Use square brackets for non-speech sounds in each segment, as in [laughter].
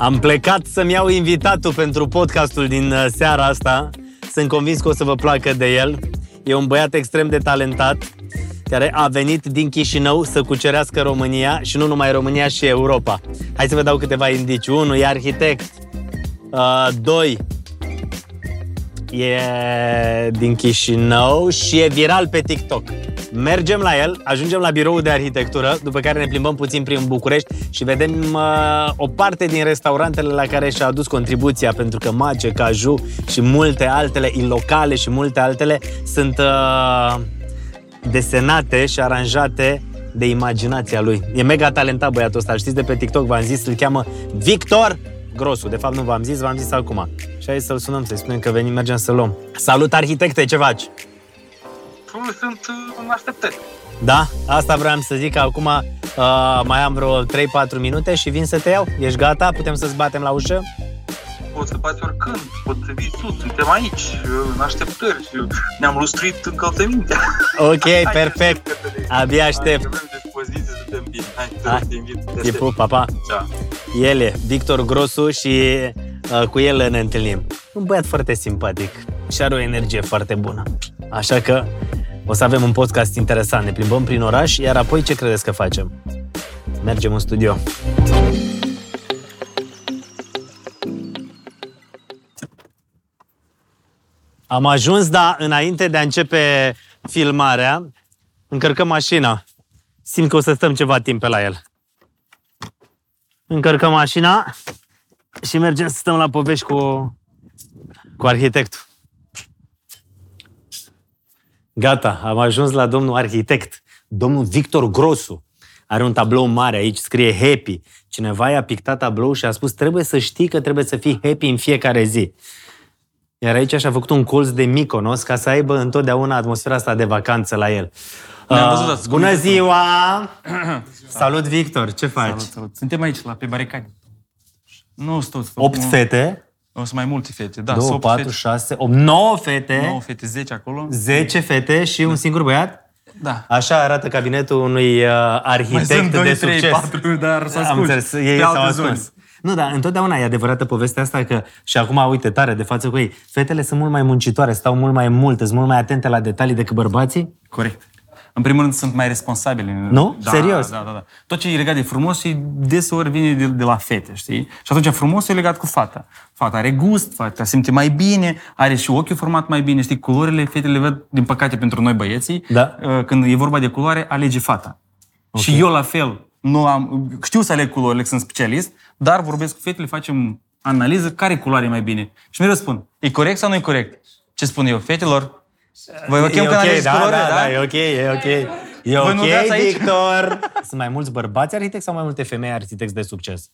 Am plecat să-mi iau invitatul pentru podcastul din uh, seara asta. Sunt convins că o să vă placă de el. E un băiat extrem de talentat care a venit din Chișinău să cucerească România și nu numai România și Europa. Hai să vă dau câteva indicii. Unu, e arhitect. Uh, doi, e din Chișinău și e viral pe TikTok. Mergem la el, ajungem la biroul de arhitectură, după care ne plimbăm puțin prin București și vedem uh, o parte din restaurantele la care și-a adus contribuția, pentru că Mace, Caju și multe altele, locale și multe altele, sunt uh, desenate și aranjate de imaginația lui. E mega talentat băiatul ăsta, știți de pe TikTok, v-am zis, îl cheamă Victor Grosu. De fapt nu v-am zis, v-am zis acum. Și hai să-l sunăm, să-i spunem că venim, mergem să luăm. Salut, arhitecte, ce faci? sunt uh, în așteptări. Da? Asta vreau să zic că acum uh, mai am vreo 3-4 minute și vin să te iau. Ești gata? Putem să-ți batem la ușă? Poți să bați oricând, poți să vii sus, suntem aici, în așteptări și ne-am lustruit încălțămintea. [laughs] Ok, perfect. Abia aștept. Avem dispoziție, suntem bine. Hai, Hai. te invit. Te pup, papa. Ciao. El e Victor Grosu și uh, cu el ne întâlnim. Un băiat foarte simpatic și are o energie foarte bună. Așa că o să avem un podcast interesant. Ne plimbăm prin oraș, iar apoi ce credeți că facem? Mergem în studio. Am ajuns, dar înainte de a începe filmarea, încărcăm mașina. Simt că o să stăm ceva timp pe la el. Încărcăm mașina și mergem să stăm la povești cu, cu arhitectul. Gata, am ajuns la domnul arhitect, domnul Victor Grosu. Are un tablou mare aici, scrie happy. Cineva i-a pictat tablou și a spus trebuie să știi că trebuie să fii happy în fiecare zi. Iar aici și-a făcut un colț de Mykonos ca să aibă întotdeauna atmosfera asta de vacanță la el. Uh, bună ziua! [coughs] salut, Victor! Ce faci? Salut, salut. Suntem aici, la pe baricade. Nu stau să 8 fete? O să mai multe fete, da. 2, 4, fete. 6, 8, 9 fete. 9 fete, 10 acolo. 10 fete și da. un singur băiat? Da. Așa arată cabinetul unui uh, arhitect mai sunt 2, de 3, succes. 4, dar s-a Am înțeles, ei s-au ascuns. Nu, dar întotdeauna e adevărată povestea asta că, și acum uite tare de față cu ei, fetele sunt mult mai muncitoare, stau mult mai mult, sunt mult mai atente la detalii decât bărbații? Corect. În primul rând sunt mai responsabile. Nu? Da, Serios? Da, da, da. Tot ce e legat de frumos și deseori vine de, de la fete, știi? Și atunci frumos e legat cu fata. Fata are gust, fata simte mai bine, are și ochiul format mai bine, știi? Culorile fetele văd, din păcate pentru noi băieții, da. Uh, când e vorba de culoare, alege fata. Okay. Și eu la fel, nu am, știu să aleg culorile, sunt specialist, dar vorbesc cu fetele, facem analiză, care culoare e mai bine. Și mi răspund, e corect sau nu e corect? Ce spun eu? Fetelor, voi vă chem că okay, da, culori, da, da? da, e ok, e ok. E Voi ok, Victor! [laughs] Sunt mai mulți bărbați arhitecți sau mai multe femei arhitecți de succes?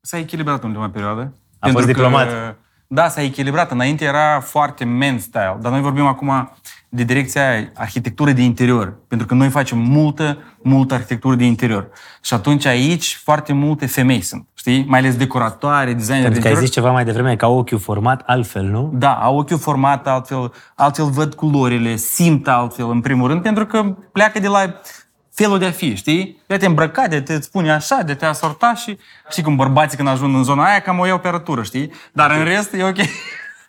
S-a echilibrat în ultima perioadă. A fost diplomat? Că, da, s-a echilibrat. Înainte era foarte men style, dar noi vorbim acum de direcția aia, arhitectură de interior. Pentru că noi facem multă, multă arhitectură de interior. Și atunci aici foarte multe femei sunt, știi? Mai ales decoratoare, designer Pentru de că ai zis ceva mai devreme, că au ochiul format altfel, nu? Da, au ochiul format altfel, altfel văd culorile, simt altfel, în primul rând, pentru că pleacă de la felul de a fi, știi? De te îmbrăca, de te spune așa, de te asorta și știi cum bărbații când ajung în zona aia cam o iau operatură, știi? Dar în rest e ok.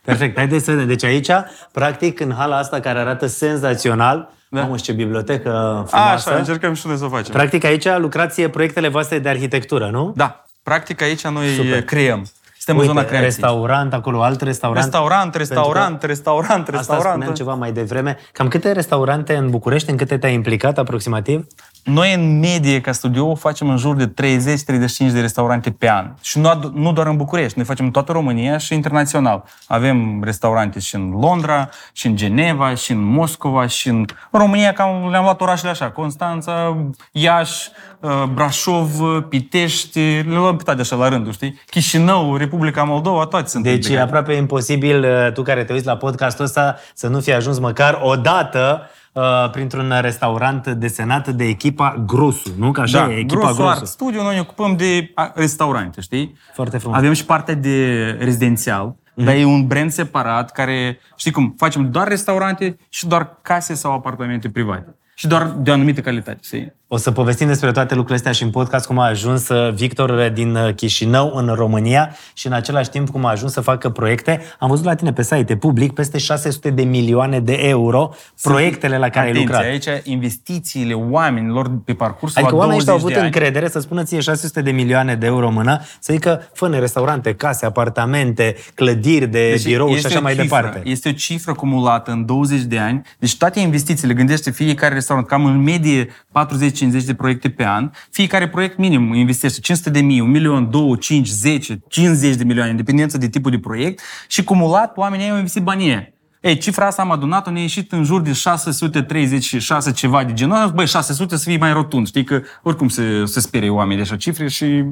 Perfect. Haideți să vedem. Deci aici, practic, în hala asta care arată senzațional, da. Mamă, ce bibliotecă frumoasă. A, așa, încercăm și noi să o facem. Practic aici lucrați proiectele voastre de arhitectură, nu? Da. Practic aici noi Super. creăm. Suntem Uite, în zona creației. restaurant, acolo alt restaurant. Restaurant, restaurant, că restaurant, restaurant. Asta ceva mai devreme. Cam câte restaurante în București, în câte te-ai implicat aproximativ? Noi, în medie, ca studio, facem în jur de 30-35 de restaurante pe an. Și nu, nu doar în București, noi facem în toată România și internațional. Avem restaurante și în Londra, și în Geneva, și în Moscova, și în România, cam le-am luat orașele așa, Constanța, Iași, uh, Brașov, Pitești, le luăm pe toate așa la rândul, știi? Chișinău, Republica Moldova, toate sunt. Deci e aproape imposibil, uh, tu care te uiți la podcastul ăsta, să nu fi ajuns măcar o dată uh, printr-un restaurant desenat de echipa Grosu, nu? Că așa da, e, echipa Grosu. Grosu. Art Studio, noi ne ocupăm de restaurante, știi? Foarte frumos. Avem și partea de rezidențial, mm-hmm. dar e un brand separat care, știi cum, facem doar restaurante și doar case sau apartamente private. Și doar de o anumită calitate, știi? O să povestim despre toate lucrurile astea și în podcast cum a ajuns uh, Victor din uh, Chișinău în România și în același timp cum a ajuns să facă proiecte. Am văzut la tine pe site e public peste 600 de milioane de euro proiectele la care Atenție, ai lucrat. aici investițiile oamenilor pe parcursul Adică a oamenii 20 ăștia au avut de ani. încredere să spună ție 600 de milioane de euro în mână, să zică fă restaurante, case, apartamente, clădiri de Deci birou și este așa o mai cifră, departe. Este o cifră acumulată în 20 de ani. Deci toate investițiile, gândește fiecare restaurant, cam în medie 40-50 de proiecte pe an. Fiecare proiect minim investește 500 de mii, 1 milion, 2, 5, 10, 50 de milioane, în dependență de tipul de proiect. Și cumulat, oamenii au investit banii ei. Ei, cifra asta am adunat-o, ne-a ieșit în jur de 636 ceva de genul ăsta. Băi, 600 să fie mai rotund. Știi că oricum se, se sperie oamenii de așa cifre și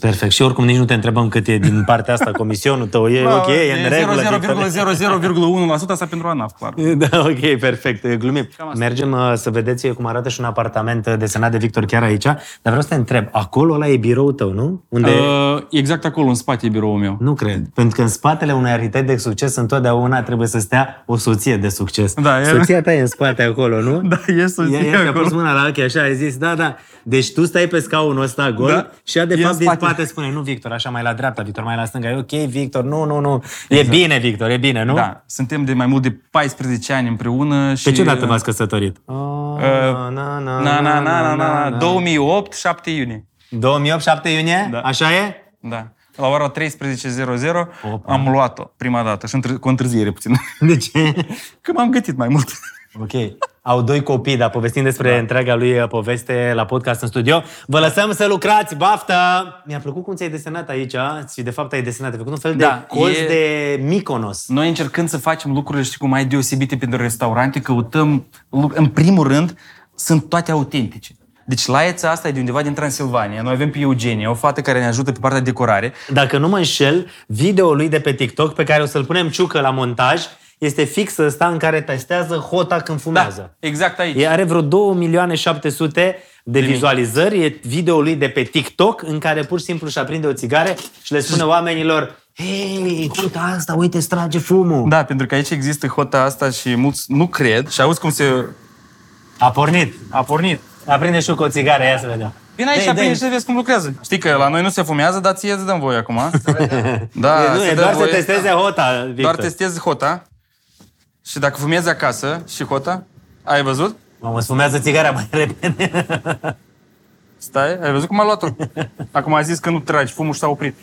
Perfect. Și oricum nici nu te întrebăm cât e din partea asta comisionul tău. E ok, e în regulă. diferit. 0,00,1% asta pentru ANAF, clar. Da, ok, perfect. Glumim. Cam asta. Mergem uh, să vedeți cum arată și un apartament uh, desenat de Victor chiar aici. Dar vreau să te întreb, acolo ăla e biroul tău, nu? Unde... Uh, exact acolo, în spate, e biroul meu. Nu cred. Pentru că în spatele unui arhitect de succes întotdeauna trebuie să stea o soție de succes. Da, e- Soția ta e în spate acolo, nu? Da, e soția Ea, ea ți-a acolo. pus mâna la ochi așa, ai zis, da, da. Deci tu stai pe scaunul ăsta gol Da. și ea de E în fapt din spate. spate spune, nu Victor, așa mai la dreapta, Victor, mai la stânga. E ok, Victor, nu, nu, nu. E bine, Victor, e bine, nu? Da, suntem de mai mult de 14 ani împreună și... Pe ce dată v-ați căsătorit? Uh, Na, na, na, na, na, na, 2008, 7 iunie. 2008, 7 iunie? Da. Așa e? Da. La ora 13.00 Opa. am luat-o prima dată și întâr- cu întârziere puțin. De ce? [laughs] Că m-am gătit mai mult. Ok. Au doi copii, dar povestim despre da. întreaga lui uh, poveste la podcast în studio. Vă lăsăm să lucrați, baftă! Mi-a plăcut cum ți-ai desenat aici și de fapt ai desenat, ai făcut un fel Da, de colț e- de Mykonos. Noi încercând să facem lucrurile, știi cum, mai deosebite pentru restaurante, căutăm, lu- în primul rând, sunt toate autentice. Deci laița asta e de undeva din Transilvania. Noi avem pe Eugenia, o fată care ne ajută pe partea de decorare. Dacă nu mă înșel, videoul lui de pe TikTok, pe care o să-l punem ciucă la montaj, este fix ăsta în care testează hota când fumează. exact aici. E, are vreo 2 milioane 700 de vizualizări, e videoul lui de pe TikTok în care pur și simplu își aprinde o țigare și le spune oamenilor Hei, uite asta, uite, strage fumul. Da, pentru că aici există hota asta și mulți nu cred și auzi cum se... A pornit. A pornit. Aprinde și cu o țigară, ia să vedem. Vine aici Dă-i, și aprinde dă-i. și să vezi cum lucrează. Știi că la noi nu se fumează, dar ție îți dăm voie acum. [laughs] da, E, nu, se e dă doar să voie. testeze hota, Victor. Doar testezi hota și dacă fumezi acasă și hota, ai văzut? Mamă, îți fumează țigara mai repede. Stai, ai văzut cum a luat-o? [laughs] Acum a zis că nu tragi, fumul și s-a oprit.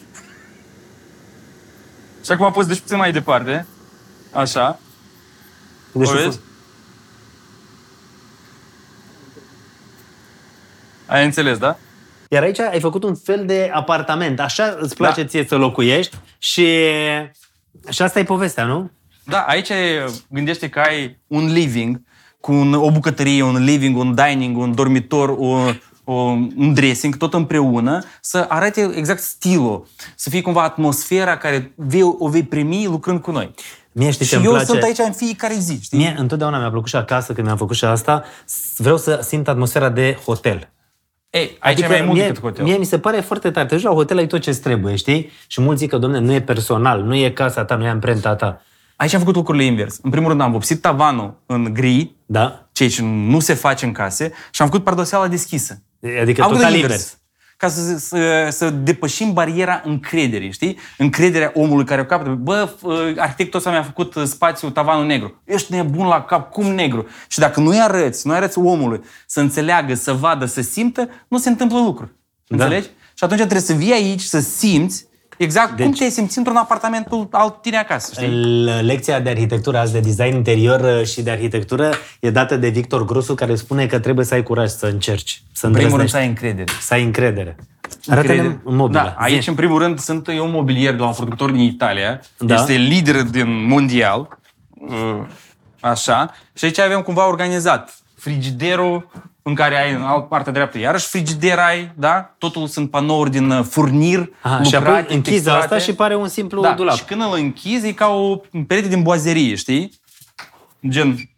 Și acum a pus deci puțin mai departe. Așa. Deci o nu vezi? fu- Ai înțeles, da? Iar aici ai făcut un fel de apartament. Așa îți place Da. ție să locuiești și... Și asta e povestea, nu? Da, aici e, gândește că ai un living cu un, o bucătărie, un living, un dining, un dormitor, o, o, un dressing, tot împreună, să arate exact stilul, să fie cumva atmosfera care vei, o vei primi lucrând cu noi. Mie știi și ce îmi eu place? sunt aici în fiecare zi, știi? Mie întotdeauna mi-a plăcut și acasă când mi-am făcut și asta. s- Vreau să simt atmosfera de hotel. Ei, aici e mai mult mie, decât hotel. mie mi se pare foarte tare. Te duci la hotel, ai tot ce trebuie, știi? Și mulți zic că, domne, nu e personal, nu e casa ta, nu e amprenta ta. Aici am făcut lucrurile invers. În primul rând am vopsit tavanul în gri, Da? ceea ce nu se face în case, și am făcut pardoseala deschisă. Adică Am făcut total invers. invers. Ca să, să, să depășim bariera încrederii, știi? Încrederea omului care o capătă. Bă, f- arhitectul ăsta mi-a făcut uh, spațiu tavanul negru. Ești nebun la cap, cum negru? Și dacă nu-i arăți, nu arăți omului să înțeleagă, să vadă, să simtă, nu se întâmplă lucruri. Înțelegi? Și atunci trebuie să vii aici, să simți exact deci, cum te simți într-un apartament al tine acasă, știi? L- Lecția de arhitectură azi, de design interior uh, și de arhitectură, e dată de Victor Grosu, care spune că trebuie să ai curaj să încerci, să În primul rând îndrăznești, să ai încredere. să ai încredere. Arată-ne Încredere. mobila. Da, aici, Zi. în primul rând, sunt eu un mobilier de la un producător din Italia. Da. Este lider din mondial. Uh, Așa. Și aici avem cumva organizat frigiderul în care ai în alt partea dreaptă iarăși frigider ai, da? Totul sunt panouri din uh, furnir, Aha, și lucrate, apoi închizi texturate. asta și pare un simplu da, dulap. și când îl închizi e ca o perete din boazerie, știi? Gen,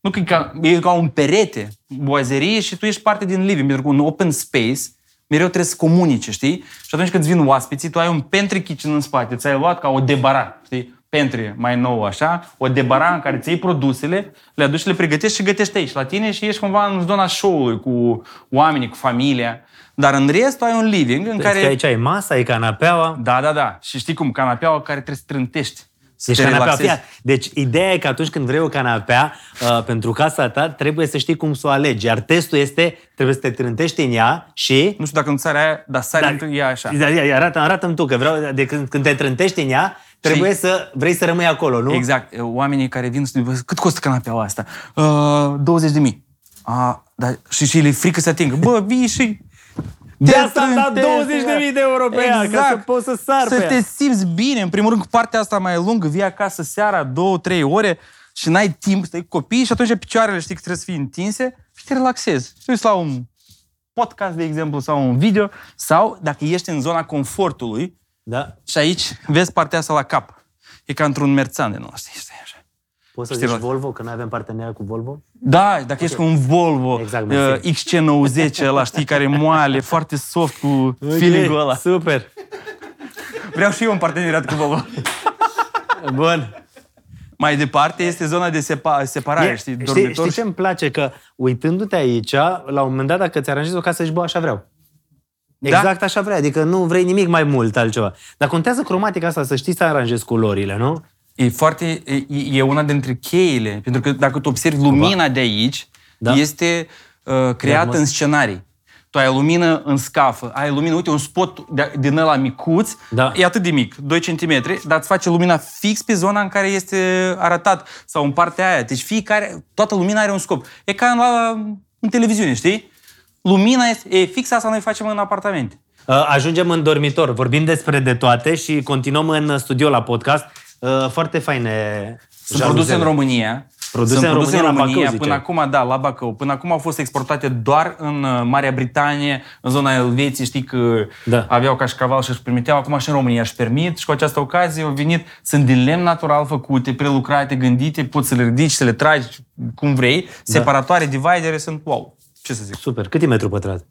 nu că e ca, e ca un perete, boazerie și tu ești parte din living, pentru că un open space mereu trebuie să comunice, știi? Și atunci când îți vin oaspeții, tu ai un pantry kitchen în spate, ți-ai luat ca o debara, știi? Pentru mai nou așa, o debara în care ți iei produsele, le aduci, le pregătești și gătești aici la tine și ești cumva în zona show-ului cu oamenii, cu familia. Dar în rest tu ai un living în Deci care... că aici ai masa, ai canapeaua. Da, da, da. Și știi cum, canapeaua care trebuie să trântești. Să Deci, te canapea, relaxezi. fia. deci ideea e că atunci când vrei o canapea uh, pentru casa ta, trebuie să știi cum să o alegi. Iar testul este, trebuie să te trântești în ea și... Nu știu dacă în țara aia, dar sari întâi e așa. Da, ia, ia, arată, arată tu, că vreau, de când, când te trântești în ea, trebuie să vrei să rămâi acolo, nu? Exact. Oamenii care vin să ne cât costă canapeaua asta? Uh, 20 de mii. A, dar și, și le e frică să atingă. Bă, vii și... De te asta am dat trântești, 20.000 de euro pe ea, ca să poți să sar Să pe te ea. simți bine. În primul rând, cu partea asta mai lungă, vii acasă seara, două, trei ore și n-ai timp, stai cu copiii și atunci picioarele știi că trebuie să fie întinse și te relaxezi. Te uiți la un podcast, de exemplu, sau un video, sau dacă ești în zona confortului, Da? și aici vezi partea asta la cap. E ca într-un merțan de nu știi, știi așa. Poți să Știi, zici Rod? Volvo, că noi avem parteneriat cu Volvo? Da, dacă ești cu un Volvo Exact, uh, mersi. XC90 [laughs] ăla, știi, care e moale, foarte soft cu feeling-ul ăla. Super. Vreau și eu un parteneriat cu Volvo. [laughs] Bun. Mai departe este zona de sepa- separare, E, știi, știi, dormitor. știi ce îmi place? Că uitându-te aici, la un moment dat, dacă ți aranjezi o casă, zici, bă, așa vreau. Da. Exact așa vrea, adică nu vrei nimic mai mult altceva. Dar contează cromatica asta, să știi să aranjezi culorile, nu? E foarte, e, e una dintre cheile, pentru că dacă tu observi lumina de aici, Da. da. este uh, creată mă- în scenarii. Tu ai lumină în scafă, ai lumină, uite, un spot de, din ăla micuț, Da. e atât de mic, 2 cm, dar îți face lumina fix pe zona în care este arătat, sau în partea aia. Deci fiecare, toată lumina are un scop. E ca în, la, în televiziune, știi? Lumina este, e fix asta noi facem în apartamente. Uh, Ajungem în dormitor, vorbim despre de toate și continuăm în studio la podcast. Uh, Foarte faine Sunt jaluzele. produse în România. Produse Sunt în produse România, în la România Bacău, până ziceai. acum, da, la Bacău. Până acum au fost exportate doar în uh, Marea Britanie, în zona Elveției, știi că Da. aveau cașcaval și își permiteau, acum și în România își permit și cu această ocazie au venit, sunt din lemn natural făcute, prelucrate, gândite, poți să le ridici, să le tragi cum vrei, separatoare, dividere, sunt wow. Ce să zic? Super. Cât e metru pătrat?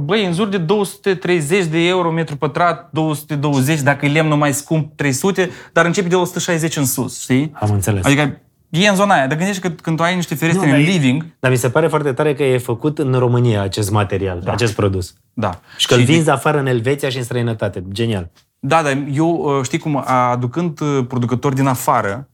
Băi, în jur de 230 de euro metru pătrat, 220, dacă e lemnul mai scump, 300, dar începe de 160 în sus, știi? Am înțeles. Adică e în zona aia. Dar gândește că când tu ai niște ferestre Nu, în dar e- living, Dar mi se pare foarte tare că e făcut în România acest material, da. acest produs. da. Și că îl vinzi afară în Elveția și în străinătate. Genial. Da, dar eu uh, știi cum, aducând uh, producători din afară,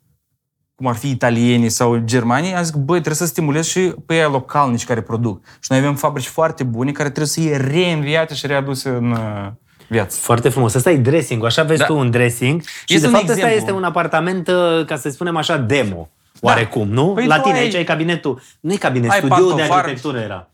cum ar fi italienii sau germanii, am zis că, băi, trebuie să stimulez și pe ei localnici care produc. Și noi avem fabrici foarte bune care trebuie să fie reînviate și readuse în uh, viață. Foarte frumos. Asta e dressing Așa vezi Da. tu un dressing. Și Este de un fapt ăsta exemplu. este un apartament, uh, ca să spunem așa, demo. Oarecum, nu? Păi La tu tine, ai- aici ai cabinetul. Nu e cabinet, Ai studioul de pantofar. arhitectură era.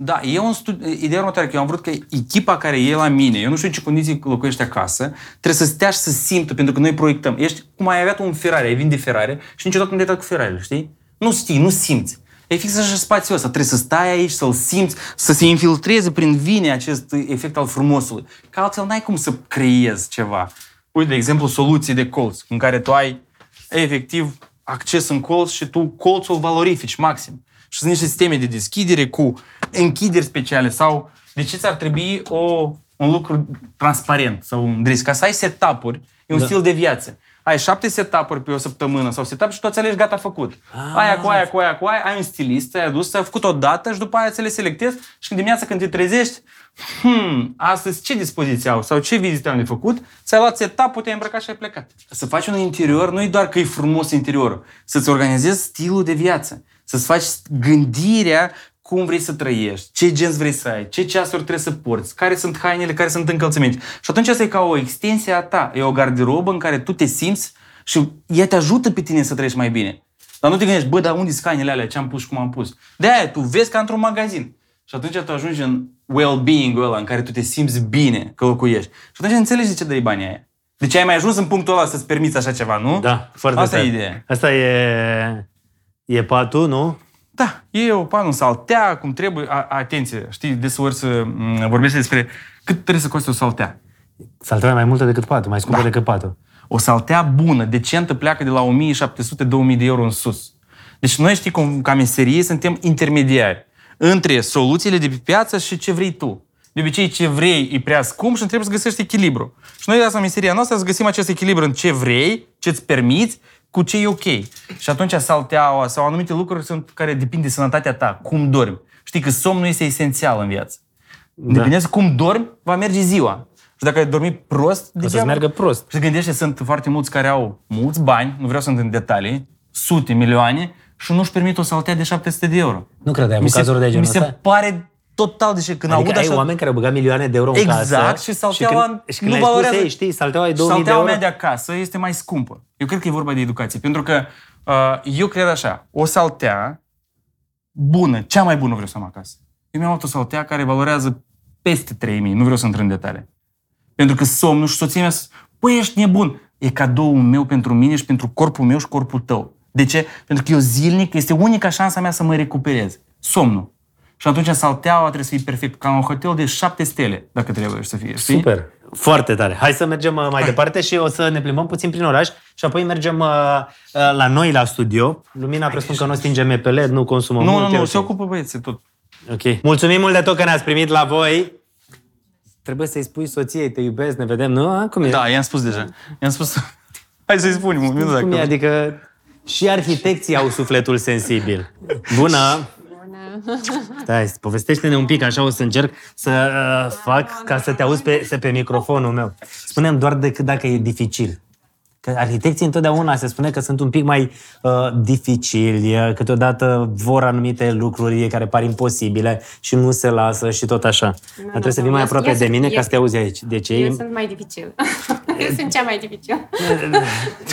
Da, e un studi- ideea următoare, că eu am vrut că echipa care e la mine, eu nu știu în ce condiții locuiești acasă, trebuie să stea și să simtă, pentru că noi proiectăm. Ești cum ai avea tu un Ferrari, ai vinde Ferrari și niciodată nu te-ai dat cu Ferrari, știi? Nu știi, nu simți. E fix așa și spațiul ăsta. Trebuie să stai aici, să-l simți, să se infiltreze prin vine acest efect al frumosului. Că altfel n-ai cum să creezi ceva. Uite, de exemplu, soluții de colț, în care tu ai efectiv acces în colț și tu colțul îl valorifici maxim. Și sunt niște sisteme de deschidere cu închideri speciale sau de ce ți-ar trebui o, un lucru transparent sau un dress, ca să ai setup-uri, e un Da. stil de viață. Ai șapte setup-uri pe o săptămână sau setup și tu ți alegi gata făcut. Aia cu aia, cu aia, cu aia, ai un stilist, ți-ai adus, ți-ai făcut o dată și după aia ți le selectezi și când dimineața când te trezești, hmm, astăzi ce dispoziție au sau ce vizite am de făcut, ți-ai luat setup-ul, te-ai îmbrăcat și ai plecat. Să faci un interior nu e doar că e frumos interiorul, să-ți organizezi stilul de viață, să-ți faci gândirea cum vrei să trăiești, ce genți vrei să ai, ce ceasuri trebuie să porți, care sunt hainele, care sunt încălțăminte. Și atunci asta e ca o extensie a ta. E o garderobă în care tu te simți și ea te ajută pe tine să trăiești mai bine. Dar nu te gândești, bă, dar unde sunt hainele alea, ce am pus și cum am pus. De aia tu vezi ca într-un magazin. Și atunci tu ajungi în well-being-ul ăla în care tu te simți bine că locuiești. Și atunci înțelegi de ce dai banii aia. De ce ai mai ajuns în punctul ăla să-ți permiți așa ceva, nu? Da, foarte Asta tare. e ideea. Asta e, e patul, nu? Da, e o pană, un saltea, cum trebuie. A, atenție, știi, deseori să m, vorbesc despre cât trebuie să coste o saltea. Saltea mai multă decât patul, mai scumpă Da. decât patul. O saltea bună, decentă, pleacă de la 1700-2000 de euro în sus. Deci noi, știi, cum, ca meserie, suntem intermediari între soluțiile de pe piață și ce vrei tu. De obicei, ce vrei e prea scump și trebuie să găsești echilibru. Și noi, asta, meseria noastră, să găsim acest echilibru în ce vrei, ce ce-ți permiți cu ce e ok. Și atunci salteaua sau anumite lucruri sunt care depind de sănătatea ta, cum dormi. Știi că somnul este esențial în viață. Da. Depinde cum dormi, va merge ziua. Și dacă ai dormi prost, O să-ți degeaba- meargă prost. și gândește, sunt foarte mulți care au mulți bani, nu vreau să intru în detalii, sute, milioane, și nu-și permit o saltea de 700 de euro. Nu credeam Mi în se, cazuri de genul mi se ăsta? pare total, deci când Adică aud ai așa... oameni care au băgat milioane de euro în Exact, casă și salteaua când, și când nu le-ai spus, valorează- ei, știi, salteaua e 2000 de Salteaua euro. mea de acasă este mai scumpă. Eu cred că e vorba de educație, pentru că uh, eu cred așa, o saltea bună, cea mai bună vreau să am acasă. Eu mi-am luat o saltea care valorează peste 3000, nu vreau să intru în detalii. Pentru că somnul și soția mea spune, păi ești nebun. E cadoul meu pentru mine și pentru corpul meu și corpul tău. De ce? Pentru că eu zilnic, este unica șansa mea să mă recuperez. Somnul. Și atunci salteaua trebuie să fie perfect, ca un hotel de șapte stele, dacă trebuie să fie. Știi? Super. Foarte tare. Hai să mergem uh, mai departe și o să ne plimbăm puțin prin oraș și apoi mergem uh, uh, la noi la studio. Lumina presupun că nu stingem pe LED, nu consumăm Nu, mult. nu, e nu, ok. se ocupă băieții tot. Ok. Mulțumim mult de tot că ne-ați primit la voi. Trebuie să-i spui soției, te iubesc, ne vedem, nu? A, Cum e? Da, i-am spus deja. I-am spus... [laughs] Hai să-i spunem un minut Cum e? dacă... Adică și arhitecții au sufletul sensibil. Bună! [laughs] Stai, povestește-ne un pic, așa o să încerc să uh, fac ca să te auzi pe, să pe microfonul meu. Spunem doar decât dacă e dificil. Că arhitecții întotdeauna se spune că sunt un pic mai uh, dificili, uh, câteodată vor anumite lucruri care par imposibile și nu se lasă și tot așa. Dar trebuie să nu, fii mai eu- aproape eu de sunt- mine eu- ca să te auzi aici. De ce? Eu E- sunt mai dificil. [laughs] eu sunt cea mai dificil.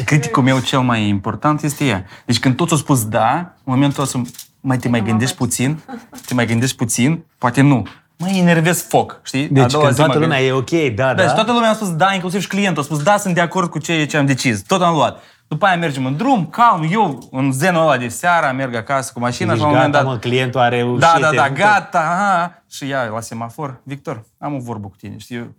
Criticul meu cel mai important este ea. Deci când toți au spus da, în momentul ăsta mai te mai gândești puțin, [laughs] te mai gândești puțin, poate nu. Mă enervez foc, știi? A Deci doua când zi mă toată lumea gândesc. e ok, da, Da, da. și toată lumea a spus da, inclusiv și clientul a spus da, sunt de acord cu ceea ce am decis. Tot am luat. După aia mergem în drum, calm, eu în zenul ăla de seara, merg acasă cu mașina Deci și la un moment gata, dat... mă, clientul a reușit. Da, da, e- da, gata, aha. Și ea la semafor, Victor, am o vorbă cu tine, știi?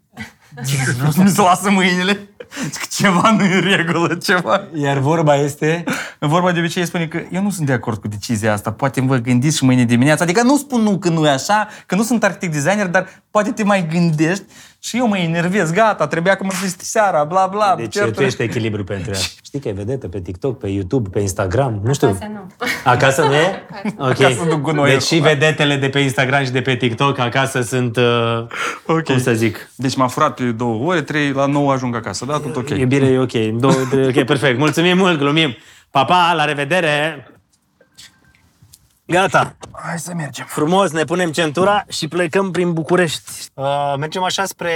Vreau să mi se lasă mâinile. Zic că ceva nu e în regulă, ceva. Iar vorba este... Vorba de obicei spune că eu nu sunt de acord cu decizia asta, poate vă gândiți și mâine dimineața. Adică nu spun nu că nu e așa, că nu sunt arhitect designer, dar poate te mai gândești și eu mă enervez, gata, trebuia că mă fi seara, bla bla. Deci certuri. tu ești echilibru pentru ea. [laughs] Știi că e vedetă pe TikTok, pe YouTube, pe Instagram, nu știu. Acasă nu. Acasă nu e? Ok. Acasă duc gunoiul. Deci și vedetele de pe Instagram și de pe TikTok acasă sunt, uh, Ok. cum să zic, Deci m-a furat pe două ore, trei, la nouă ajung acasă, da? Tot ok. e bine, e ok. Două, trei, ok, perfect. Mulțumim mult, glumim. Pa, pa, la revedere! Gata, Hai să mergem. frumos, ne punem centura și plecăm prin București. Uh, mergem așa spre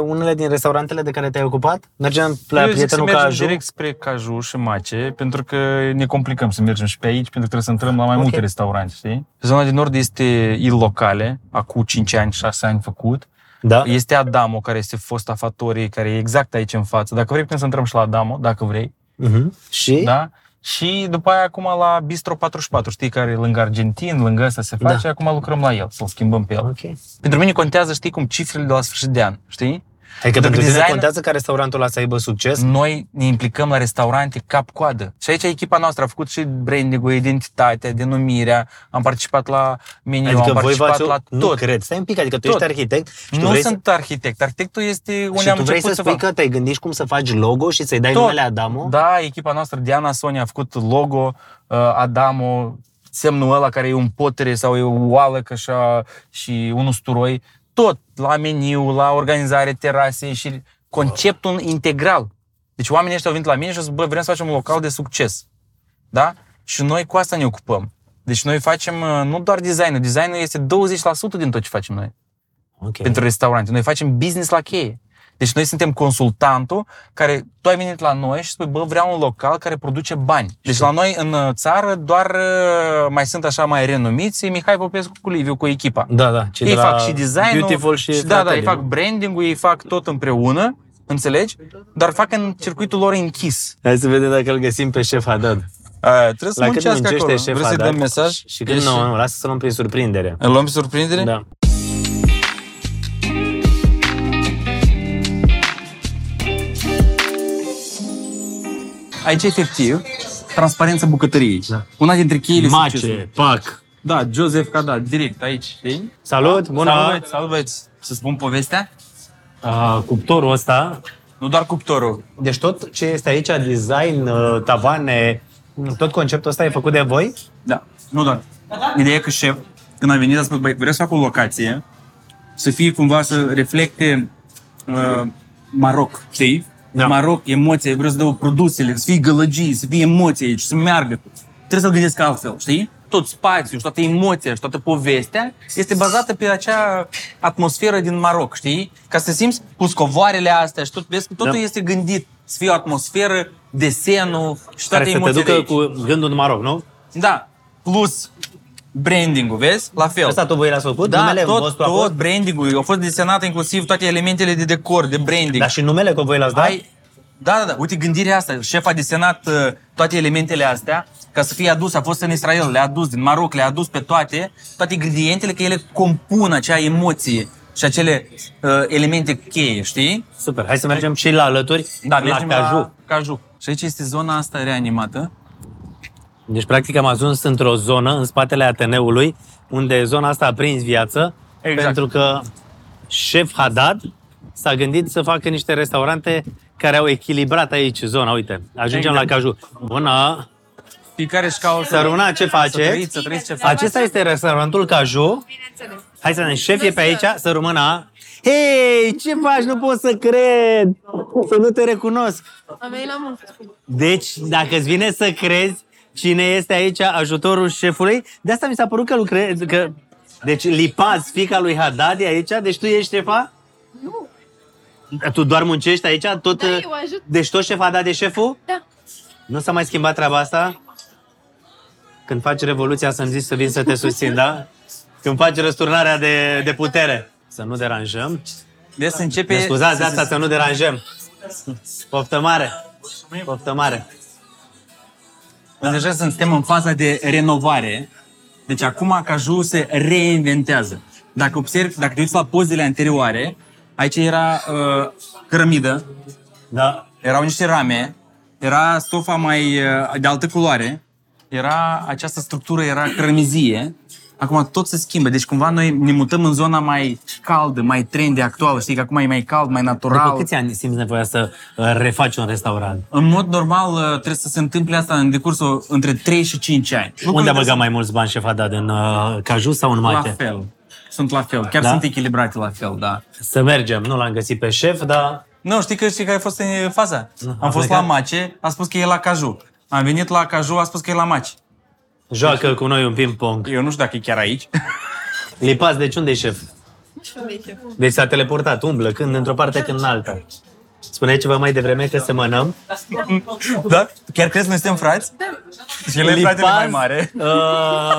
unele din restaurantele de care te-ai ocupat? Mergem la Eu zic să prietenul mergem Caju? direct spre Caju și Mace, pentru că ne complicăm să mergem și pe aici, pentru că trebuie să intrăm la mai Ok. multe restaurante, știi? Zona din nord este Il Locale, acum 5 ani, 6 ani făcut. Da. Este Adamo, care este fosta Fatorii, care e exact aici în față. Dacă vrei, putem să intrăm și la Adamo, dacă vrei. Uh-huh. Și? Da? Și după aia acum la Bistro 44, știi, care e lângă Argentin, lângă ăsta se face, Da. acum lucrăm la el, să-l schimbăm pe el. Ok. Pentru mine contează, știi, cum cifrele de la sfârșit de an, știi? Adică pentru tine design- contează ca restaurantul ăla să aibă succes? Noi ne implicăm la restaurante cap-coadă. Și aici echipa noastră a făcut și branding-ul, identitatea, denumirea, am participat la meniu, Adică am voi participat v-ați... la Nu tot. cred. Stai un pic, adică tu Tot. ești arhitect și tu nu vrei sunt arhitect. Arhitectul este să... unde Și am tu vrei început să să spui fac. că te-ai gândit cum să faci logo și să-i dai Tot. numele Adamo? Da, echipa noastră, Diana Sonia, a făcut logo, uh, Adamo, semnul ăla care e un potere sau e o oală că așa, și un usturoi, tot, la meniu, la organizare, terase și conceptul integral. Deci oamenii ăștia au venit la mine și au zis, bă, vrem să facem un local de succes. Da? Și noi cu asta ne ocupăm. Deci noi facem uh, nu doar designul, designul este 20% din tot ce facem noi Ok. pentru restaurante. Noi facem business la cheie. Deci noi suntem consultantul care tu ai venit la noi și spui, bă, vreau un local care produce bani. Deci la noi în uh, țară doar uh, mai sunt așa mai renumiți Mihai Popescu cu Liviu, cu echipa. Da, da. Cei ei de la fac și designul, Beautiful și, și da, da, Fratelli, ei fac nu? branding-ul, ei fac tot împreună, înțelegi? Dar fac în circuitul lor închis. Hai să vedem dacă îl găsim pe șef Haddad. A, trebuie să La cât muncească muncește acolo. șef Vrei să-i Haddad? dăm mesaj? Și când Ești- nu, nu, lasă să luăm prin surprindere. Îl luăm pe surprindere? Da. Aici, efectiv, transparența bucătăriei. Da. Una dintre cheile succesului. Mace, pac. Da, Joseph Cada, direct aici, știi? Salut, bună! Salut, băieți, salut, băieți. Să spun povestea? Uh, cuptorul ăsta Nu doar cuptorul. Deci tot ce este aici, design, uh, tavane, tot conceptul ăsta e făcut de voi? Da, nu doar. Ideea e că șef, când a venit, a spus, băi, vreau să fac o locație să fie cumva să reflecte uh, Maroc, știi? Da. Maroc, emoție, vreau să dau produsele, să fie gălăgii, să fie emoție aici, să meargă. Trebuie să-l gândesc altfel, știi? Tot spațiul și toată emoția și toată povestea este bazată pe acea atmosferă din Maroc, știi? Ca să simți cu scovoarele astea și tot, vezi că totul Da. este gândit să fie o atmosferă, desenul și Care toate să te emoțiile ducă aici. cu gândul în Maroc, nu? Da, plus branding-ul, vezi? La fel. Asta tot voi l-ați făcut? da, numele tot, vostru a tot fost? branding-ul. Au fost desenate inclusiv toate elementele de decor, de branding. Dar și numele că voi l-ați dat? Ai, da, da, da. Uite, gândirea asta. Șef a desenat uh, toate elementele astea ca să fie adus. A fost în Israel, le-a adus din Maroc, le-a adus pe toate, toate ingredientele, că ele compun acea emoție și acele uh, elemente cheie, știi? Super, hai să mergem și la alături, Da, la mergem Caju. la Caju. Și aici este zona asta reanimată. Deci, practic, am ajuns într-o zonă, în spatele Ateneului, unde zona asta a prins viață, Exact. pentru că șef Haddad s-a gândit să facă niște restaurante care au echilibrat aici zona. Uite, ajungem Exact. la Caju. Bună! Fiecare își caută... Săruna, ce Să faceți? trăiți, să trăiți ce faceți. Acesta este restaurantul Caju. Bineînțeles. Hai să ne șef e pe aici, să rămână. Hei, ce faci? Nu pot să cred! Să nu te recunosc. Am venit la muncă. Deci, dacă îți vine să crezi cine este aici ajutorul șefului, de asta mi s-a părut că lucrezi, că... Deci Lipaz, fica lui Haddad e aici, deci tu ești șefa? Nu. Tu doar muncești aici? Tot, Da, eu ajut. Deci tot șef Haddad e șeful? Da. Nu s-a mai schimbat treaba asta? Când faci revoluția să-mi zici să vin să te susțin, da? Când faci răsturnarea de, de putere. Să nu deranjăm. Deci să începe... Ne scuzați de să asta, se- să nu deranjăm. Poftă mare. Poftă mare. Deja suntem în faza de renovare. Deci acum Caju se reinventează. Dacă observi, dacă te uiți la pozele anterioare, aici era uh, cărămidă, Da. erau niște rame, era stofa mai uh, de altă culoare, era această structură era cărămizie. Acum tot se schimbă, deci cumva noi ne mutăm în zona mai caldă, mai trendy, actuală, știi că acum e mai cald, mai natural. După câți ani simți nevoia să uh, refaci un restaurant? În mod normal uh, trebuie să se întâmple asta în decursul între 3 și 5 ani. Unde a băgat mai mulți bani șef Haddad? În uh, Caju sau în La Mate? fel. Sunt la fel. Chiar Da? sunt echilibrate la fel, da. Să mergem. Nu l-am găsit pe șef, dar Nu, știi că știi care a fost în faza? a Am fost plecat? la Mace, a spus că e la Caju. Am venit la Caju, a spus că e la Mace. Joacă cu noi un ping-pong. Eu nu știu dacă e chiar aici. [laughs] Lipas, deci unde e șef? Deci s-a teleportat, umblă, când într-o parte, când în alta. Spuneai ceva mai devreme că semănăm. da? Chiar crezi că noi suntem frați? Și el e fratele mai mare. uh,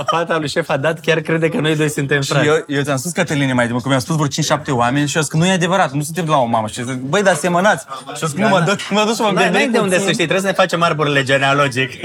fata lui șef a dat, chiar crede că noi doi suntem Și frați. eu, eu ți-am spus Cătăline mai devreme, că mi-au spus vreo 5-7 oameni și eu zic că nu e adevărat, nu suntem de la o mamă. Și eu zic, băi, dar semănați. Și eu zic, nu mă duc, mă duc să mă N-ai, n-ai gândesc de unde puțin. să știi, trebuie să ne facem arborile genealogic. [laughs]